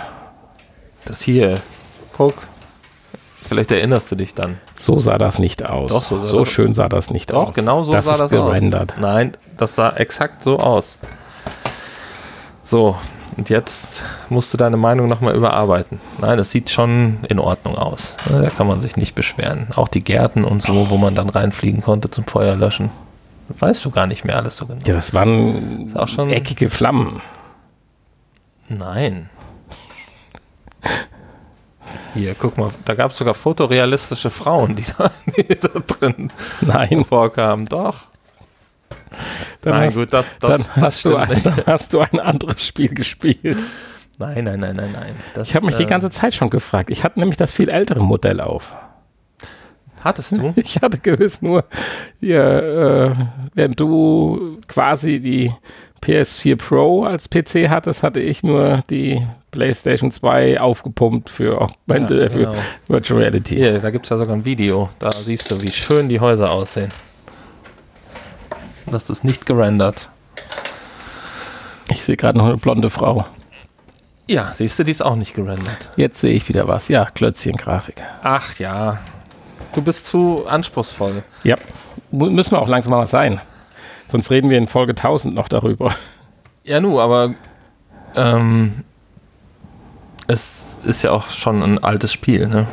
das hier. Guck. Vielleicht erinnerst du dich dann. So sah das nicht aus. Doch, so sah so das- schön sah das nicht aus. Doch, genau so das sah das gerendert. aus. Nein, das sah exakt so aus. So, und jetzt musst du deine Meinung nochmal überarbeiten. Nein, das sieht schon in Ordnung aus. Da kann man sich nicht beschweren. Auch die Gärten und so, wo man dann reinfliegen konnte zum Feuer löschen. Weißt du gar nicht mehr alles so genau. Ja, das waren Ist auch schon- eckige Flammen. Nein. Hier, guck mal, da gab es sogar fotorealistische Frauen, die da, die da drin Nein, vorkamen. Doch. dann, Nein, hast, gut, das, dann, das, das hast du ein, dann hast du ein anderes Spiel gespielt. Nein, nein, nein, nein, nein. Das, Ich habe mich die ähm, ganze Zeit schon gefragt. Ich hatte nämlich das viel ältere Modell auf. Hattest du? Ich hatte gewiss nur, hier, äh, während du quasi die PS4 Pro als PC hattest, hatte ich nur die PlayStation 2 aufgepumpt für, Ja, äh, für genau. Virtual Reality. Hier, da gibt es ja sogar ein Video. Da siehst du, wie schön die Häuser aussehen. Das ist nicht gerendert. Ich sehe gerade noch eine blonde Frau. Ja, siehst du, die ist auch nicht gerendert. Jetzt sehe ich wieder was. Ja, Klötzchen-Grafik. Ach ja. Du bist zu anspruchsvoll. Ja, müssen wir auch langsam mal was sein. Sonst reden wir in Folge 1000 noch darüber. Ja, nu, aber ähm, es ist ja auch schon ein altes Spiel, ne?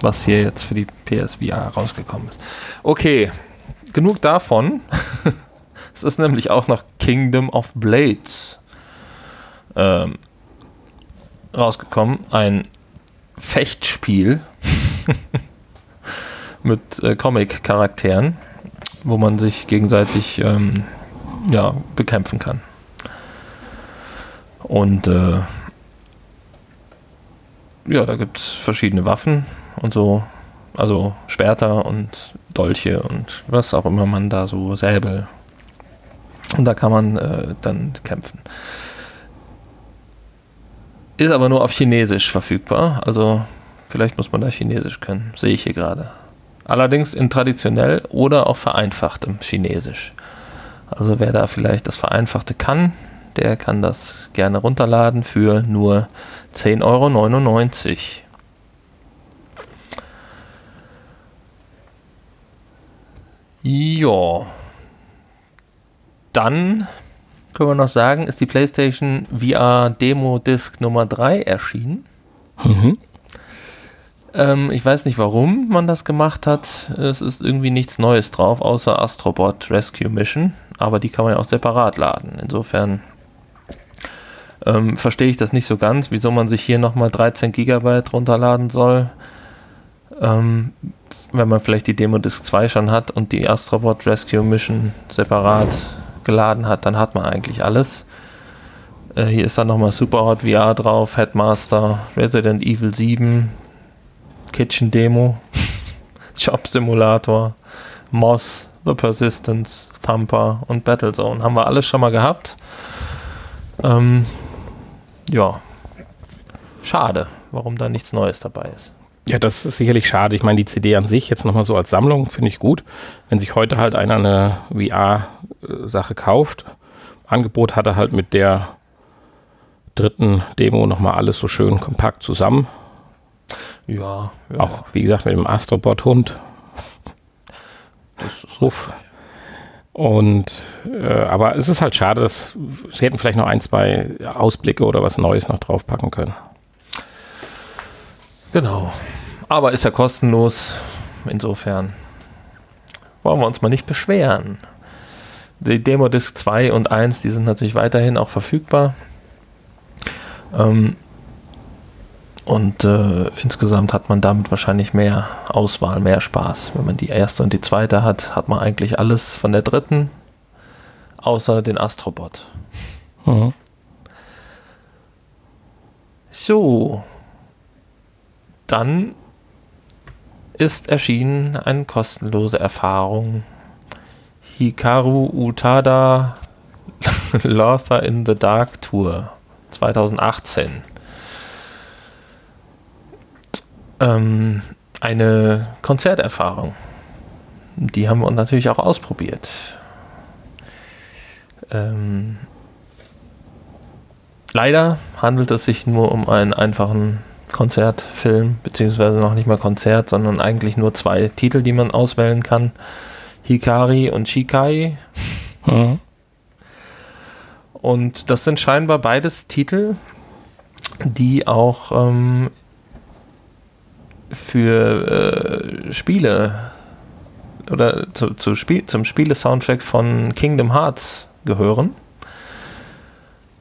Was hier jetzt für die PSVR rausgekommen ist. Okay, genug davon. es ist nämlich auch noch Kingdom of Blades ähm, rausgekommen. Ein Fechtspiel mit äh, Comic-Charakteren, wo man sich gegenseitig ähm, ja, bekämpfen kann. Und äh, ja, da gibt es verschiedene Waffen und so, also Schwerter und Dolche und was auch immer man da so, Säbel. Und da kann man äh, dann kämpfen. Ist aber nur auf Chinesisch verfügbar, also vielleicht muss man da Chinesisch können, sehe ich hier gerade. Allerdings in traditionell oder auch vereinfachtem Chinesisch. Also wer da vielleicht das Vereinfachte kann, der kann das gerne runterladen für nur 10,99 Euro. Ja. Dann können wir noch sagen, ist die PlayStation VR Demo Disc Nummer 3 erschienen. Mhm. Ähm, ich weiß nicht, warum man das gemacht hat. Es ist irgendwie nichts Neues drauf, außer Astrobot Rescue Mission. aber die kann man ja auch separat laden. Insofern ähm, verstehe ich das nicht so ganz, wieso man sich hier nochmal 13 Gigabyte runterladen soll. Ähm, wenn man vielleicht die Demo Disk 2 schon hat und die Astrobot Rescue Mission separat geladen hat, dann hat man eigentlich alles. Äh, hier ist dann nochmal Superhot VR drauf, Headmaster, Resident Evil 7, Kitchen Demo, Job Simulator, Moss, The Persistence, Thumper und Battlezone. Haben wir alles schon mal gehabt. Ähm, ja, schade, warum da nichts Neues dabei ist. Ja, das ist sicherlich schade. Ich meine, die CD an sich jetzt nochmal so als Sammlung finde ich gut. Wenn sich heute halt einer eine VR-Sache kauft, Angebot hat er halt mit der dritten Demo nochmal alles so schön kompakt zusammen. Ja, ja. Auch, wie gesagt, mit dem Astrobot-Hund. Das ist Ruf. Und äh, aber es ist halt schade, dass sie hätten vielleicht noch ein, zwei Ausblicke oder was Neues noch draufpacken können. Genau. Aber ist ja kostenlos. Insofern wollen wir uns mal nicht beschweren. Die Demo Disc 2 und 1, die sind natürlich weiterhin auch verfügbar. Ähm, und äh, insgesamt hat man damit wahrscheinlich mehr Auswahl, mehr Spaß. Wenn man die erste und die zweite hat, hat man eigentlich alles von der dritten, außer den Astrobot. Mhm. So. Dann ist erschienen eine kostenlose Erfahrung. Hikaru Utada Lothar in the Dark Tour 2018 ähm, eine Konzerterfahrung. Die haben wir natürlich auch ausprobiert. Ähm, leider handelt es sich nur um einen einfachen Konzertfilm, beziehungsweise noch nicht mal Konzert, sondern eigentlich nur zwei Titel, die man auswählen kann. Hikari und Shikai. Mhm. Und das sind scheinbar beides Titel, die auch ähm, für äh, Spiele oder zu, zu Spiel, zum Spiele-Soundtrack von Kingdom Hearts gehören.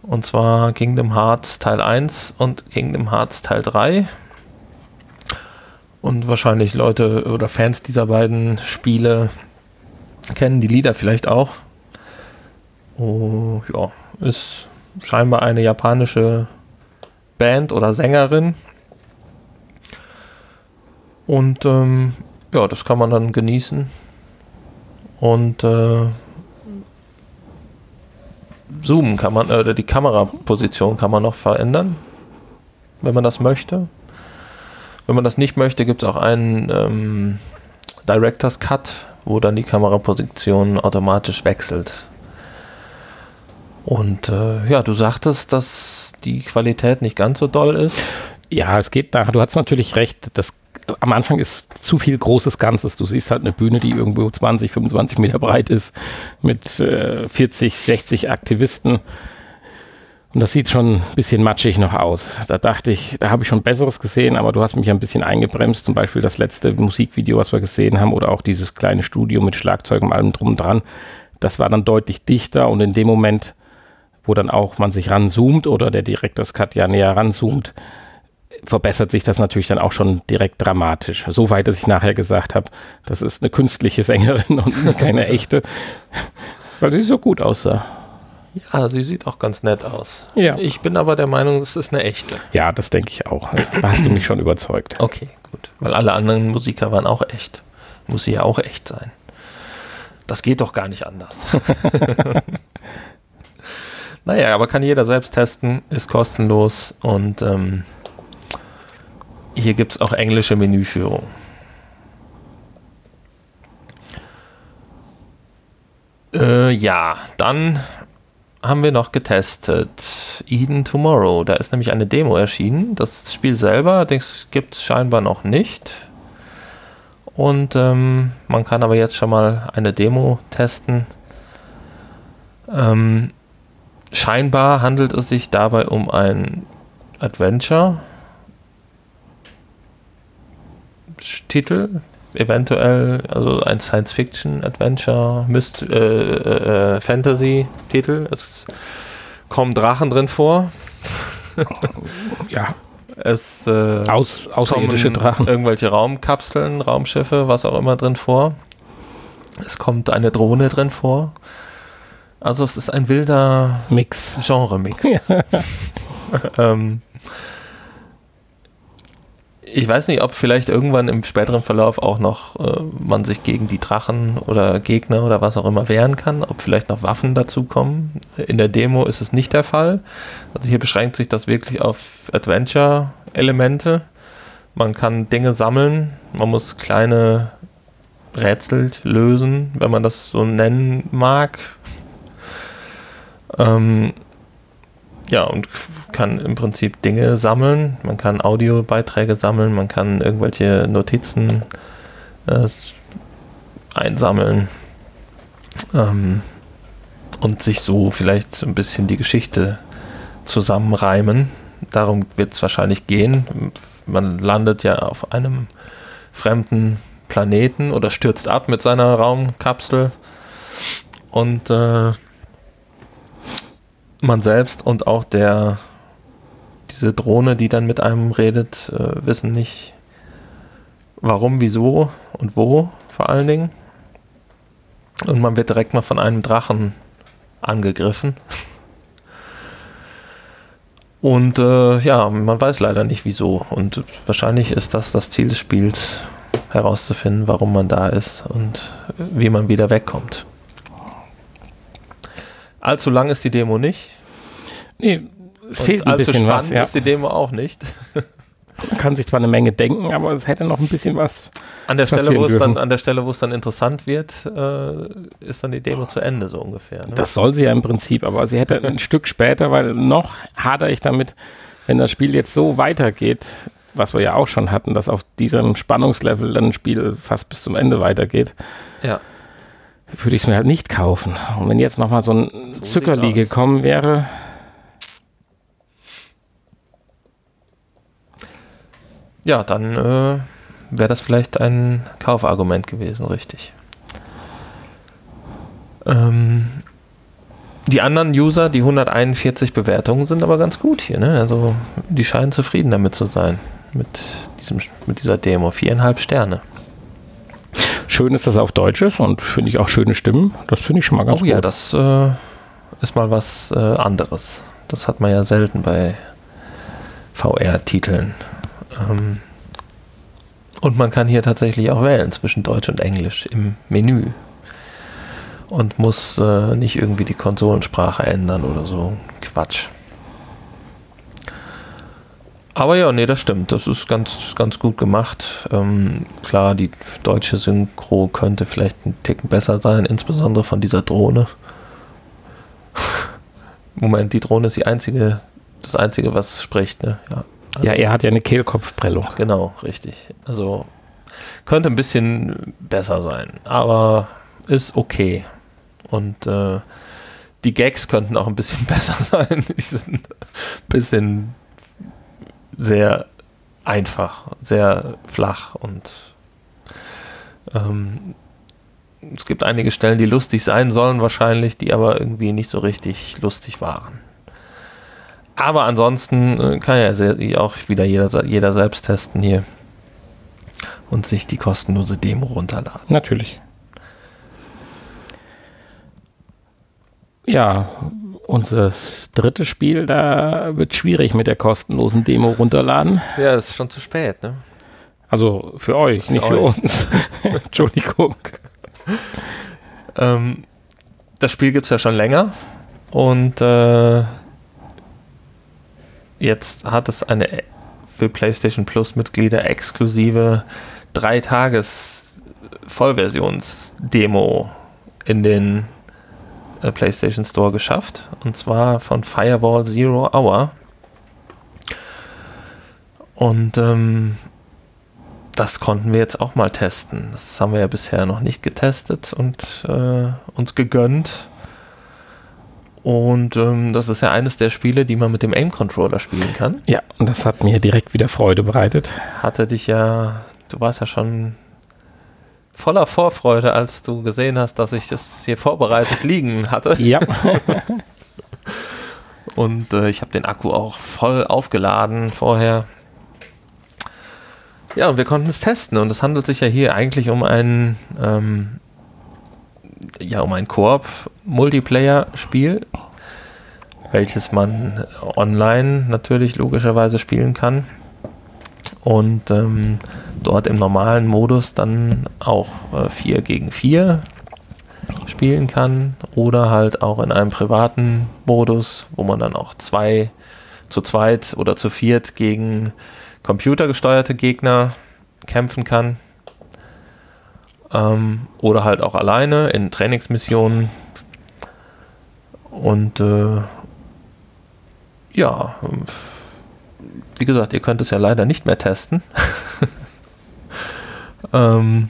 Und zwar Kingdom Hearts Teil 1 und Kingdom Hearts Teil 3. Und wahrscheinlich Leute oder Fans dieser beiden Spiele kennen die Lieder vielleicht auch. Oh, ja, ist scheinbar eine japanische Band oder Sängerin, und ähm, ja, das kann man dann genießen. Und äh, zoomen kann man, äh, die Kameraposition kann man noch verändern, wenn man das möchte. Wenn man das nicht möchte, gibt es auch einen ähm, Director's Cut, wo dann die Kameraposition automatisch wechselt. Und äh, ja, du sagtest, dass die Qualität nicht ganz so doll ist. Ja, es geht nachher. Du hast natürlich recht. Das am Anfang ist zu viel großes Ganzes. Du siehst halt eine Bühne, die irgendwo 20, 25 Meter breit ist, mit äh, 40, 60 Aktivisten. Und das sieht schon ein bisschen matschig noch aus. Da dachte ich, da habe ich schon Besseres gesehen, aber du hast mich ein bisschen eingebremst. Zum Beispiel das letzte Musikvideo, was wir gesehen haben, oder auch dieses kleine Studio mit Schlagzeug und allem drum und dran. Das war dann deutlich dichter und in dem Moment, wo dann auch man sich ranzoomt oder der Director's Cut ja näher ranzoomt, verbessert sich das natürlich dann auch schon direkt dramatisch. So weit, dass ich nachher gesagt habe, das ist eine künstliche Sängerin und keine echte, weil sie so gut aussah. Ja, sie sieht auch ganz nett aus. Ja. Ich bin aber der Meinung, es ist eine echte. Ja, das denke ich auch. Da hast du mich schon überzeugt. Okay, gut. Weil alle anderen Musiker waren auch echt. Muss sie ja auch echt sein. Das geht doch gar nicht anders. naja, aber kann jeder selbst testen, ist kostenlos und ähm, hier gibt es auch englische Menüführung. Äh, ja, dann haben wir noch getestet Eden Tomorrow. Da ist nämlich eine Demo erschienen. Das Spiel selber gibt es scheinbar noch nicht. Und ähm, man kann aber jetzt schon mal eine Demo testen. Ähm, scheinbar handelt es sich dabei um ein Adventure Titel, eventuell, also ein Science-Fiction-Adventure, Myst äh, äh, äh, Fantasy-Titel. Es kommen Drachen drin vor. ja. Es äh, Aus, außerirdische Drachen. Irgendwelche Raumkapseln, Raumschiffe, was auch immer drin vor. Es kommt eine Drohne drin vor. Also es ist ein wilder Mix. Genre-Mix. Ähm, ich weiß nicht, ob vielleicht irgendwann im späteren Verlauf auch noch äh, man sich gegen die Drachen oder Gegner oder was auch immer wehren kann, ob vielleicht noch Waffen dazukommen. In der Demo ist es nicht der Fall. Also hier beschränkt sich das wirklich auf Adventure-Elemente. Man kann Dinge sammeln, man muss kleine Rätsel lösen, wenn man das so nennen mag. Ähm, ja, und kann im Prinzip Dinge sammeln. Man kann Audiobeiträge sammeln, man kann irgendwelche Notizen äh, einsammeln ähm, und sich so vielleicht so ein bisschen die Geschichte zusammenreimen. Darum wird es wahrscheinlich gehen. Man landet ja auf einem fremden Planeten oder stürzt ab mit seiner Raumkapsel und äh, man selbst und auch der diese Drohne, die dann mit einem redet, äh, wissen nicht, warum, wieso und wo vor allen Dingen. Und man wird direkt mal von einem Drachen angegriffen. Und äh, ja, man weiß leider nicht wieso. Und wahrscheinlich ist das das Ziel des Spiels, herauszufinden, warum man da ist und wie man wieder wegkommt. Allzu lang ist die Demo nicht. Nee, es und fehlt ein allzu bisschen spannend was, ja. ist die Demo auch nicht. Man kann sich zwar eine Menge denken, aber es hätte noch ein bisschen was. An der Stelle, wo es dann, an der Stelle, wo es dann interessant wird, äh, ist dann die Demo zu Ende so ungefähr. Ne? Das soll sie ja im Prinzip, aber sie hätte ein Stück später, weil noch hadere ich damit, wenn das Spiel jetzt so weitergeht, was wir ja auch schon hatten, dass auf diesem Spannungslevel dann ein Spiel fast bis zum Ende weitergeht. Ja würde ich es mir halt nicht kaufen. Und wenn jetzt nochmal so ein so Zuckerli gekommen wäre. Ja, dann äh, wäre das vielleicht ein Kaufargument gewesen, richtig. Ähm, die anderen User, die 141 Bewertungen, sind aber ganz gut hier. Ne? Also die scheinen zufrieden damit zu sein. Mit, diesem, mit dieser Demo. Viereinhalb Sterne. Schön ist, dass er auf Deutsch ist und finde ich auch schöne Stimmen. Das finde ich schon mal ganz oh, gut. Oh ja, das äh, ist mal was äh, anderes. Das hat man ja selten bei VR-Titeln. Ähm, und man kann hier tatsächlich auch wählen zwischen Deutsch und Englisch im Menü. Und muss äh, nicht irgendwie die Konsolensprache ändern oder so. Quatsch. Aber ja, nee, das stimmt. Das ist ganz, ganz gut gemacht. Ähm, klar, die deutsche Synchro könnte vielleicht ein Ticken besser sein, insbesondere von dieser Drohne. Moment, die Drohne ist die einzige, das einzige, was spricht, ne? Ja, also, ja er hat ja eine Kehlkopfprellung. Genau, richtig. Also könnte ein bisschen besser sein, aber ist okay. Und äh, die Gags könnten auch ein bisschen besser sein. Die sind ein bisschen sehr einfach, sehr flach und ähm, es gibt einige Stellen, die lustig sein sollen wahrscheinlich, die aber irgendwie nicht so richtig lustig waren. Aber ansonsten äh, kann ja auch wieder jeder, jeder selbst testen hier und sich die kostenlose Demo runterladen. Natürlich. Ja, unser drittes Spiel, da wird schwierig mit der kostenlosen Demo runterladen. Ja, ist schon zu spät, ne? Also für euch, für nicht euch. für uns. Entschuldigung. Ähm, das Spiel gibt es ja schon länger und äh, jetzt hat es eine für PlayStation Plus Mitglieder exklusive 3 Tages Vollversions-Demo in den PlayStation Store geschafft. Und zwar von Firewall Zero Hour. Und ähm, das konnten wir jetzt auch mal testen. Das haben wir ja bisher noch nicht getestet und äh, uns gegönnt. Und ähm, das ist ja eines der Spiele, die man mit dem Aim-Controller spielen kann. Ja, und das hat mir direkt wieder Freude bereitet. Hatte dich ja, du warst ja schon voller Vorfreude, als du gesehen hast, dass ich das hier vorbereitet liegen hatte. Ja. Und äh, ich habe den Akku auch voll aufgeladen vorher. Ja, und wir konnten es testen. Und es handelt sich ja hier eigentlich um ein, ähm, ja, um ein Koop-Multiplayer-Spiel, welches man online natürlich logischerweise spielen kann. Und ähm, dort im normalen Modus dann auch äh, 4 gegen 4 spielen kann oder halt auch in einem privaten Modus, wo man dann auch zwei zu zweit oder zu viert gegen computergesteuerte Gegner kämpfen kann. Ähm, oder halt auch alleine in Trainingsmissionen. Und äh, ja, wie gesagt, ihr könnt es ja leider nicht mehr testen. ähm,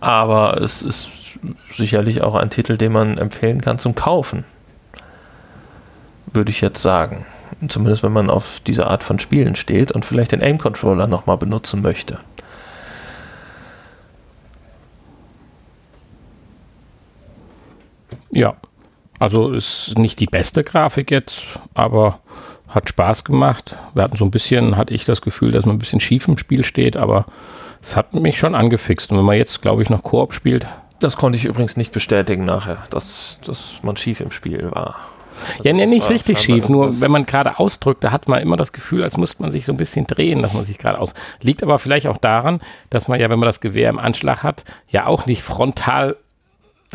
aber es ist sicherlich auch ein Titel, den man empfehlen kann zum Kaufen. Würde ich jetzt sagen. Zumindest wenn man auf diese Art von Spielen steht und vielleicht den Aim-Controller nochmal benutzen möchte. Ja, also ist nicht die beste Grafik jetzt, aber hat Spaß gemacht. Wir hatten so ein bisschen, hatte ich das Gefühl, dass man ein bisschen schief im Spiel steht, aber es hat mich schon angefixt. Und wenn man jetzt, glaube ich, noch Koop spielt. Das konnte ich übrigens nicht bestätigen nachher, dass, dass man schief im Spiel war. Also ja, nee, nicht richtig schief. Nur wenn man gerade ausdrückt, da hat man immer das Gefühl, als müsste man sich so ein bisschen drehen, dass man sich gerade aus. Liegt aber vielleicht auch daran, dass man ja, wenn man das Gewehr im Anschlag hat, ja auch nicht frontal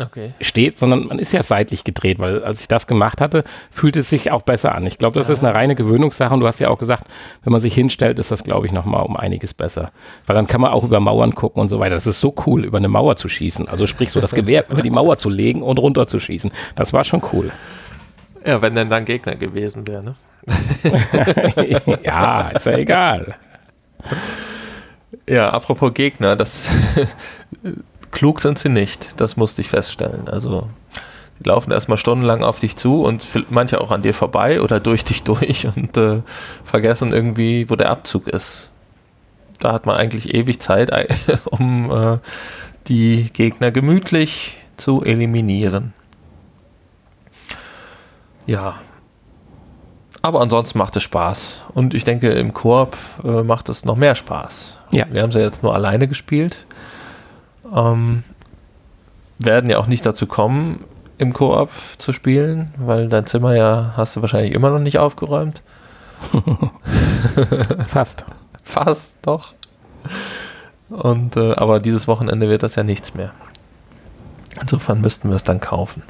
okay. steht, sondern man ist ja seitlich gedreht, weil als ich das gemacht hatte, fühlt es sich auch besser an. Ich glaube, das ja. ist eine reine Gewöhnungssache und du hast ja auch gesagt, wenn man sich hinstellt, ist das, glaube ich, nochmal um einiges besser. Weil dann kann man auch über Mauern gucken und so weiter. Das ist so cool, über eine Mauer zu schießen. Also sprich so das Gewehr über die Mauer zu legen und runter zu schießen. Das war schon cool. Ja, wenn denn dann Gegner gewesen wäre, ne? ja, ist ja egal. Ja, apropos Gegner, das klug sind sie nicht, das musste ich feststellen. Also die laufen erstmal stundenlang auf dich zu und manche auch an dir vorbei oder durch dich durch und äh, vergessen irgendwie, wo der Abzug ist. Da hat man eigentlich ewig Zeit, um äh, die Gegner gemütlich zu eliminieren. Ja. Aber ansonsten macht es Spaß. Und ich denke, im Koop äh, macht es noch mehr Spaß. Ja. Wir haben sie ja jetzt nur alleine gespielt. Ähm, werden ja auch nicht dazu kommen, im Koop zu spielen, weil dein Zimmer ja hast du wahrscheinlich immer noch nicht aufgeräumt. Fast. Fast, doch. Und äh, aber dieses Wochenende wird das ja nichts mehr. Insofern müssten wir es dann kaufen.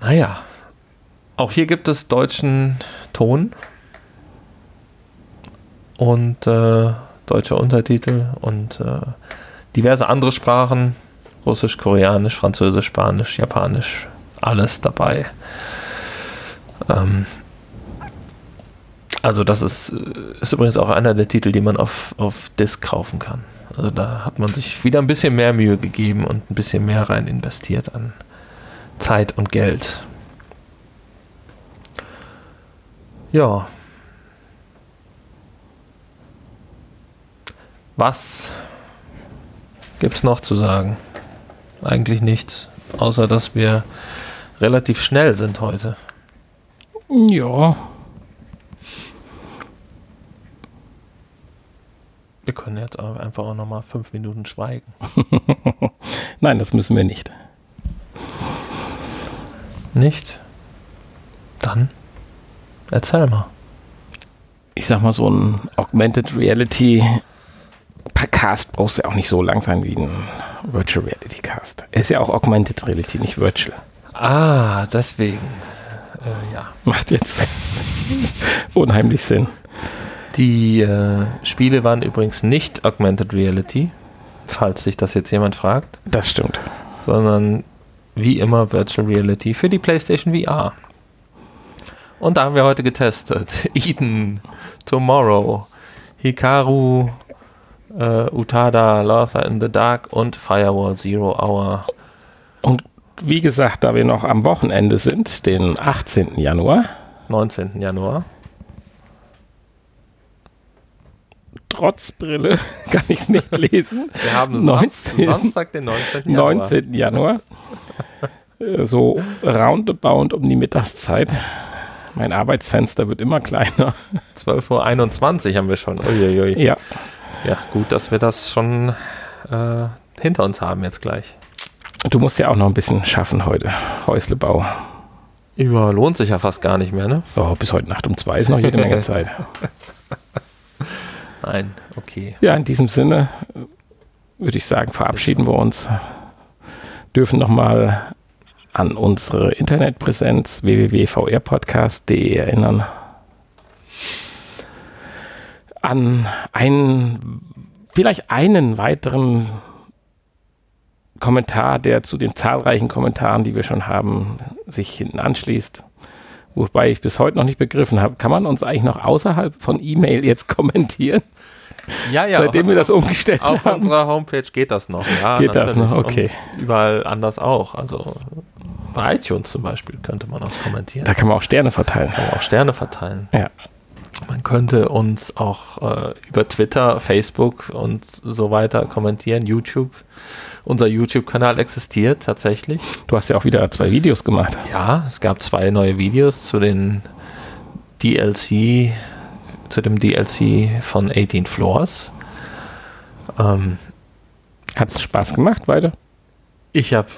Naja. Auch hier gibt es deutschen Ton und äh, deutsche Untertitel und äh, diverse andere Sprachen, Russisch, Koreanisch, Französisch, Spanisch, Japanisch, alles dabei. Ähm, also das ist, ist übrigens auch einer der Titel, die man auf, auf Disc kaufen kann. Also da hat man sich wieder ein bisschen mehr Mühe gegeben und ein bisschen mehr rein investiert an Zeit und Geld. Ja. Was gibt es noch zu sagen? Eigentlich nichts, außer dass wir relativ schnell sind heute. Ja. Wir können jetzt einfach auch noch mal fünf Minuten schweigen. Nein, das müssen wir nicht. Nicht? Dann erzähl mal. Ich sag mal, so ein Augmented Reality Cast brauchst du ja auch nicht so lang sein wie ein Virtual Reality Cast. Er ist ja auch Augmented Reality, nicht Virtual. Ah, deswegen. Äh, ja. Macht jetzt unheimlich Sinn. Die äh, Spiele waren übrigens nicht Augmented Reality, falls sich das jetzt jemand fragt. Das stimmt. Sondern wie immer Virtual Reality für die PlayStation VR. Und da haben wir heute getestet. Eden, Tomorrow, Hikaru äh, Utada, Lothar in the Dark und Firewall Zero Hour. Und wie gesagt, da wir noch am Wochenende sind, den 18. Januar. 19. Januar. trotz Brille kann ich es nicht lesen. Wir haben 19, Samstag, den 19. Januar. 19. Januar. Äh, so roundabout um die Mittagszeit. Mein Arbeitsfenster wird immer kleiner. 12.21 Uhr haben wir schon. Uiuiui. Ja. Ja, gut, dass wir das schon äh, hinter uns haben jetzt gleich. Du musst ja auch noch ein bisschen schaffen heute. Häuslebau. Ja, lohnt sich ja fast gar nicht mehr, ne? Oh, bis heute Nacht um zwei ist noch jede Menge Zeit. Nein, okay. Ja, in diesem Sinne äh, würde ich sagen, verabschieden wir uns. Dürfen nochmal an unsere Internetpräsenz www.vrpodcast.de erinnern. An einen, vielleicht einen weiteren Kommentar, der zu den zahlreichen Kommentaren, die wir schon haben, sich hinten anschließt. Wobei ich bis heute noch nicht begriffen habe, kann man uns eigentlich noch außerhalb von E-Mail jetzt kommentieren? Ja, ja. Seitdem wir das umgestellt auf haben. Auf unserer Homepage geht das noch. Ja, geht das noch, okay. Und überall anders auch. Also bei iTunes zum Beispiel könnte man uns kommentieren. Da kann man auch Sterne verteilen. Kann man auch Sterne verteilen. Ja. Könnte uns auch äh, über Twitter, Facebook und so weiter kommentieren, YouTube. Unser YouTube-Kanal existiert tatsächlich. Du hast ja auch wieder zwei es, Videos gemacht. Ja, es gab zwei neue Videos zu den DLC, zu dem DLC von 18 Floors. Ähm, Hat es Spaß gemacht, beide? Ich habe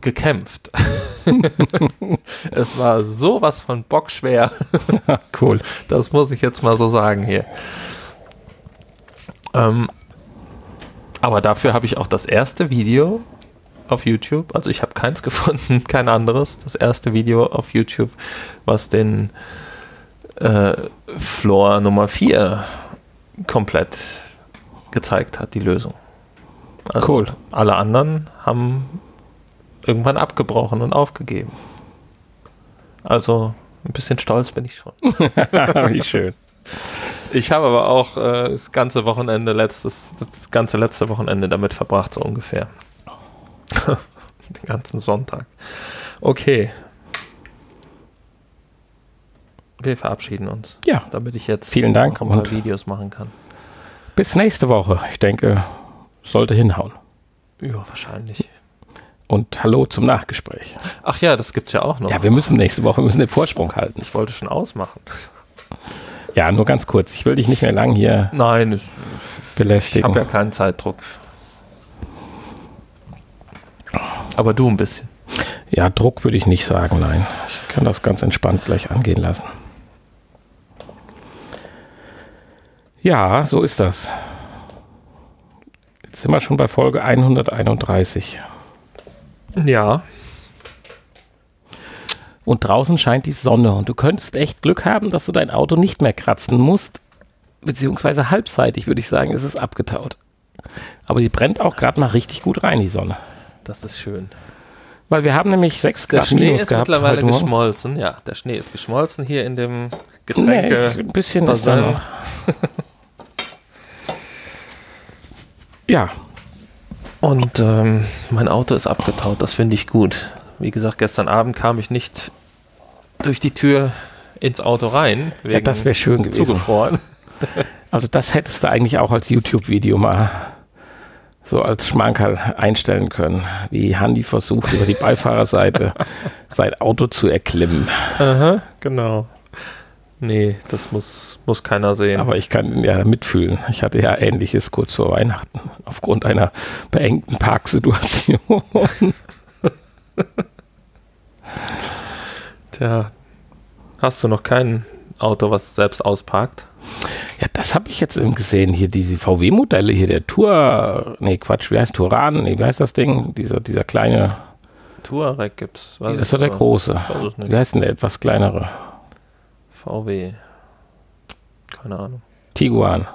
gekämpft. es war sowas von bockschwer. cool. Das muss ich jetzt mal so sagen hier. Ähm, aber dafür habe ich auch das erste Video auf YouTube, also ich habe keins gefunden, kein anderes, das erste Video auf YouTube, was den äh, Floor Nummer 4 komplett gezeigt hat, die Lösung. Also cool. Alle anderen haben irgendwann abgebrochen und aufgegeben. Also ein bisschen stolz bin ich schon. Wie schön. Ich habe aber auch äh, das ganze Wochenende, letztes, das ganze letzte Wochenende damit verbracht, so ungefähr. Den ganzen Sonntag. Okay. Wir verabschieden uns. Ja. Damit ich jetzt Vielen Dank ein paar Videos machen kann. Bis nächste Woche. Ich denke, sollte hinhauen. Ja, wahrscheinlich. Und hallo zum Nachgespräch. Ach ja, das gibt es ja auch noch. Ja, wir müssen nächste Woche müssen den Vorsprung halten. Ich wollte schon ausmachen. Ja, nur ganz kurz. Ich will dich nicht mehr lang hier Nein, ich, belästigen. Ich habe ja keinen Zeitdruck. Aber du ein bisschen. Ja, Druck würde ich nicht sagen, nein. Ich kann das ganz entspannt gleich angehen lassen. Ja, so ist das. Jetzt sind wir schon bei Folge 131. Ja. Und draußen scheint die Sonne und du könntest echt Glück haben, dass du dein Auto nicht mehr kratzen musst. Beziehungsweise halbseitig, würde ich sagen, ist es abgetaut. Aber die brennt auch gerade mal richtig gut rein, die Sonne. Das ist schön. Weil wir haben nämlich 6 Grad Der Schnee Minus ist gehabt mittlerweile geschmolzen. Ja, der Schnee ist geschmolzen hier in dem Getränke. Nee, ein bisschen ist Ja. Und ähm, mein Auto ist abgetaut, das finde ich gut. Wie gesagt, gestern Abend kam ich nicht durch die Tür ins Auto rein. ja, das wäre schön gewesen. Zugefroren. Also das hättest du eigentlich auch als YouTube-Video mal so als Schmankerl einstellen können, wie Handy versucht, über die Beifahrerseite sein Auto zu erklimmen. Aha, genau. Nee, das muss, muss keiner sehen. Aber ich kann ja mitfühlen. Ich hatte ja ähnliches kurz vor Weihnachten aufgrund einer beengten Parksituation. Tja, hast du noch kein Auto, was selbst ausparkt? Ja, das habe ich jetzt eben gesehen. Hier diese VW-Modelle, hier der Tour, nee, Quatsch, wie heißt Turan? Nee, wie heißt das Ding? Dieser, dieser kleine. Touareg gibt es. Das war der große. Wie heißt denn der etwas kleinere? VW. Keine Ahnung. Tiguan.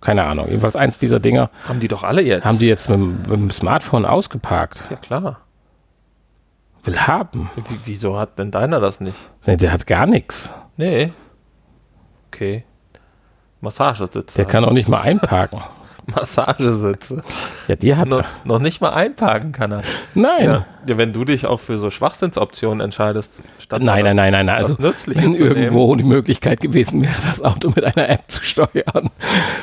Keine Ahnung. Jedenfalls eins dieser Dinger. Haben die doch alle jetzt? Haben die jetzt mit, mit dem Smartphone ausgeparkt? Ja, klar. Will haben. Wie, wieso hat denn deiner das nicht? Nee, der hat gar nichts. Nee. Okay. Massagesitze. Der kann auch nicht mal einparken. Massagesitze. Ja, die hat noch, noch nicht mal einparken kann er. Nein. Ja, ja, wenn du dich auch für so Schwachsinnsoptionen entscheidest, statt nein, nein, nein, nein, nein. Also wenn irgendwo nehmen. die Möglichkeit gewesen wäre, das Auto mit einer App zu steuern,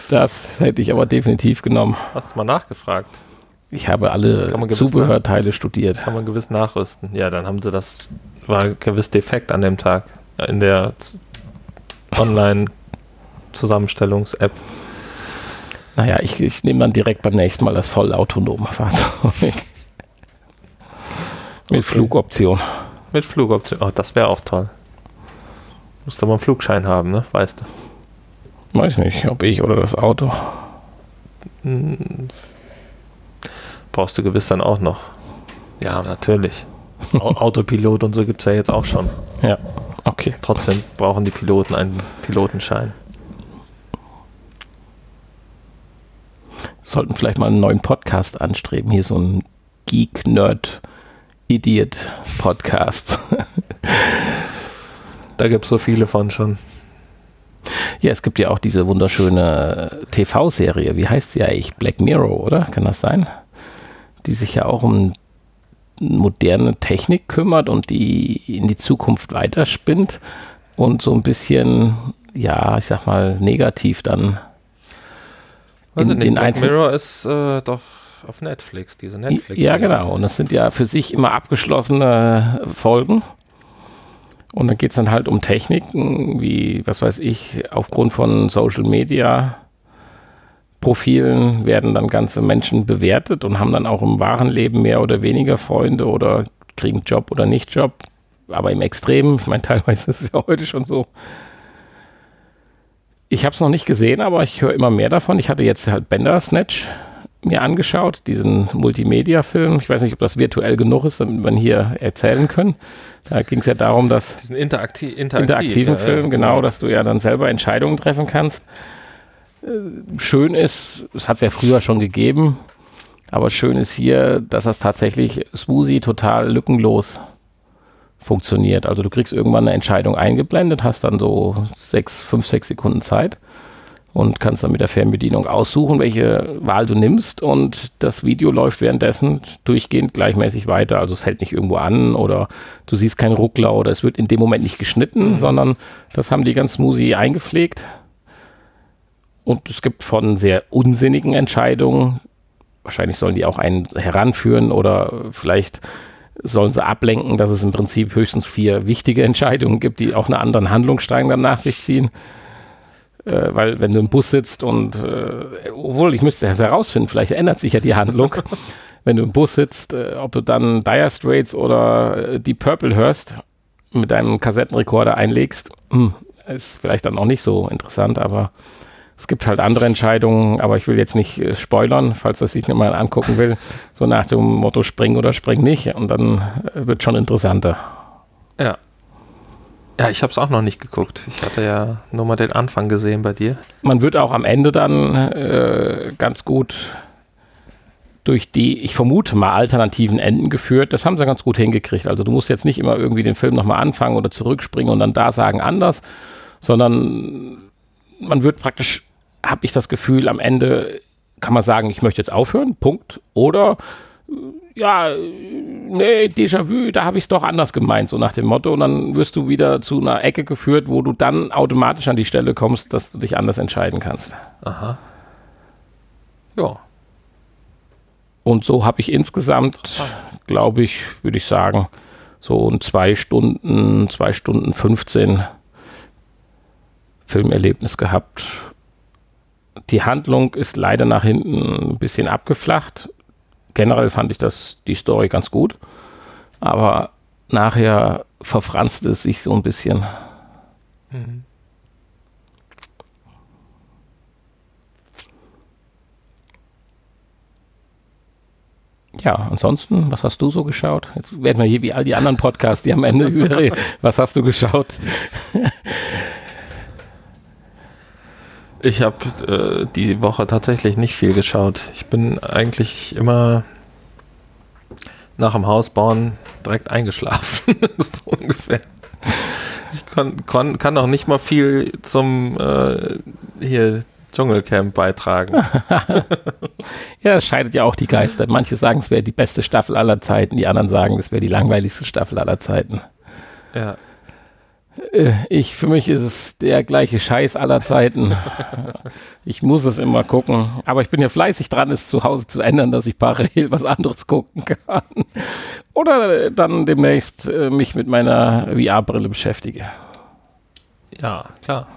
das hätte ich aber definitiv genommen. Hast du mal nachgefragt? Ich habe alle Zubehörteile studiert. Kann man gewiss nachrüsten. Ja, dann haben sie das, war gewiss defekt an dem Tag in der Online-Zusammenstellungs-App. Naja, ich, ich nehme dann direkt beim nächsten Mal das vollautonome Fahrzeug. Mit okay. Flugoption. Mit Flugoption. Oh, das wäre auch toll. Musst du mal einen Flugschein haben, ne? Weißt du. Weiß nicht, ob ich oder das Auto. Hm. Brauchst du gewiss dann auch noch. Ja, natürlich. Autopilot und so gibt es ja jetzt auch schon. Ja, okay. Trotzdem brauchen die Piloten einen Pilotenschein. Sollten vielleicht mal einen neuen Podcast anstreben. Hier so ein Geek, Nerd, Idiot Podcast. da gibt es so viele von schon. Ja, es gibt ja auch diese wunderschöne TV-Serie. Wie heißt sie eigentlich? Black Mirror, oder? Kann das sein? Die sich ja auch um moderne Technik kümmert und die in die Zukunft weiterspinnt und so ein bisschen, ja, ich sag mal, negativ dann Weiß in, nicht, Black Mirror ist äh, doch auf Netflix, diese Netflix. Ja, genau. Und das sind ja für sich immer abgeschlossene Folgen. Und dann geht es dann halt um Techniken, wie, was weiß ich, aufgrund von Social Media Profilen werden dann ganze Menschen bewertet und haben dann auch im wahren Leben mehr oder weniger Freunde oder kriegen Job oder nicht Job. Aber im Extrem, ich meine, teilweise ist es ja heute schon so, ich habe es noch nicht gesehen, aber ich höre immer mehr davon. Ich hatte jetzt halt Bender Snatch mir angeschaut, diesen Multimedia-Film. Ich weiß nicht, ob das virtuell genug ist, damit wir hier erzählen können. Da ging es ja darum, dass. Diesen interakti interaktiv, interaktiven ja, Film, ja, genau, genau, dass du ja dann selber Entscheidungen treffen kannst. Äh, schön ist, es hat es ja früher schon gegeben, aber schön ist hier, dass das tatsächlich smoothie total lückenlos funktioniert. Also du kriegst irgendwann eine Entscheidung eingeblendet, hast dann so sechs, fünf, sechs Sekunden Zeit und kannst dann mit der Fernbedienung aussuchen, welche Wahl du nimmst und das Video läuft währenddessen durchgehend gleichmäßig weiter. Also es hält nicht irgendwo an oder du siehst keinen Ruckler oder es wird in dem Moment nicht geschnitten, mhm. sondern das haben die ganz smoothie eingepflegt. Und es gibt von sehr unsinnigen Entscheidungen, wahrscheinlich sollen die auch einen heranführen oder vielleicht sollen sie ablenken, dass es im Prinzip höchstens vier wichtige Entscheidungen gibt, die auch einen anderen Handlungsstrang dann nach sich ziehen. Äh, weil wenn du im Bus sitzt und, äh, obwohl ich müsste es herausfinden, vielleicht ändert sich ja die Handlung. wenn du im Bus sitzt, äh, ob du dann Dire Straits oder äh, Deep Purple hörst, mit deinem Kassettenrekorder einlegst, hm, ist vielleicht dann auch nicht so interessant, aber es gibt halt andere Entscheidungen, aber ich will jetzt nicht äh, spoilern, falls das sich mal angucken will. So nach dem Motto spring oder spring nicht. Und dann äh, wird schon interessanter. Ja. Ja, ich habe es auch noch nicht geguckt. Ich hatte ja nur mal den Anfang gesehen bei dir. Man wird auch am Ende dann äh, ganz gut durch die, ich vermute mal, alternativen Enden geführt. Das haben sie ganz gut hingekriegt. Also du musst jetzt nicht immer irgendwie den Film nochmal anfangen oder zurückspringen und dann da sagen anders, sondern man wird praktisch habe ich das Gefühl, am Ende kann man sagen, ich möchte jetzt aufhören, Punkt. Oder ja, nee, Déjà-vu, da habe ich es doch anders gemeint, so nach dem Motto. Und dann wirst du wieder zu einer Ecke geführt, wo du dann automatisch an die Stelle kommst, dass du dich anders entscheiden kannst. Aha. Ja. Und so habe ich insgesamt, glaube ich, würde ich sagen, so ein zwei Stunden, zwei Stunden 15 Filmerlebnis gehabt die Handlung ist leider nach hinten ein bisschen abgeflacht. Generell fand ich das, die Story ganz gut. Aber nachher verfranst es sich so ein bisschen. Mhm. Ja, ansonsten, was hast du so geschaut? Jetzt werden wir hier wie all die anderen Podcasts, die am Ende über Was hast du geschaut? Ich habe äh, die Woche tatsächlich nicht viel geschaut. Ich bin eigentlich immer nach dem Hausbauen direkt eingeschlafen. so ungefähr. Ich kann, kann, kann auch nicht mal viel zum äh, hier Dschungelcamp beitragen. ja, es scheidet ja auch die Geister. Manche sagen, es wäre die beste Staffel aller Zeiten, die anderen sagen, es wäre die langweiligste Staffel aller Zeiten. Ja. Äh, ich, für mich ist es der gleiche Scheiß aller Zeiten. Ich muss es immer gucken. Aber ich bin ja fleißig dran, es zu Hause zu ändern, dass ich parallel was anderes gucken kann. Oder dann demnächst äh, mich mit meiner VR-Brille beschäftige. Ja, klar.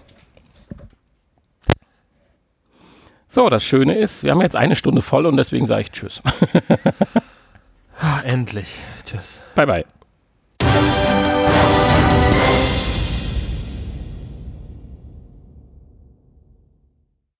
So, das Schöne ist, wir haben jetzt eine Stunde voll und deswegen sage ich Tschüss. Endlich. Tschüss. Bye, bye.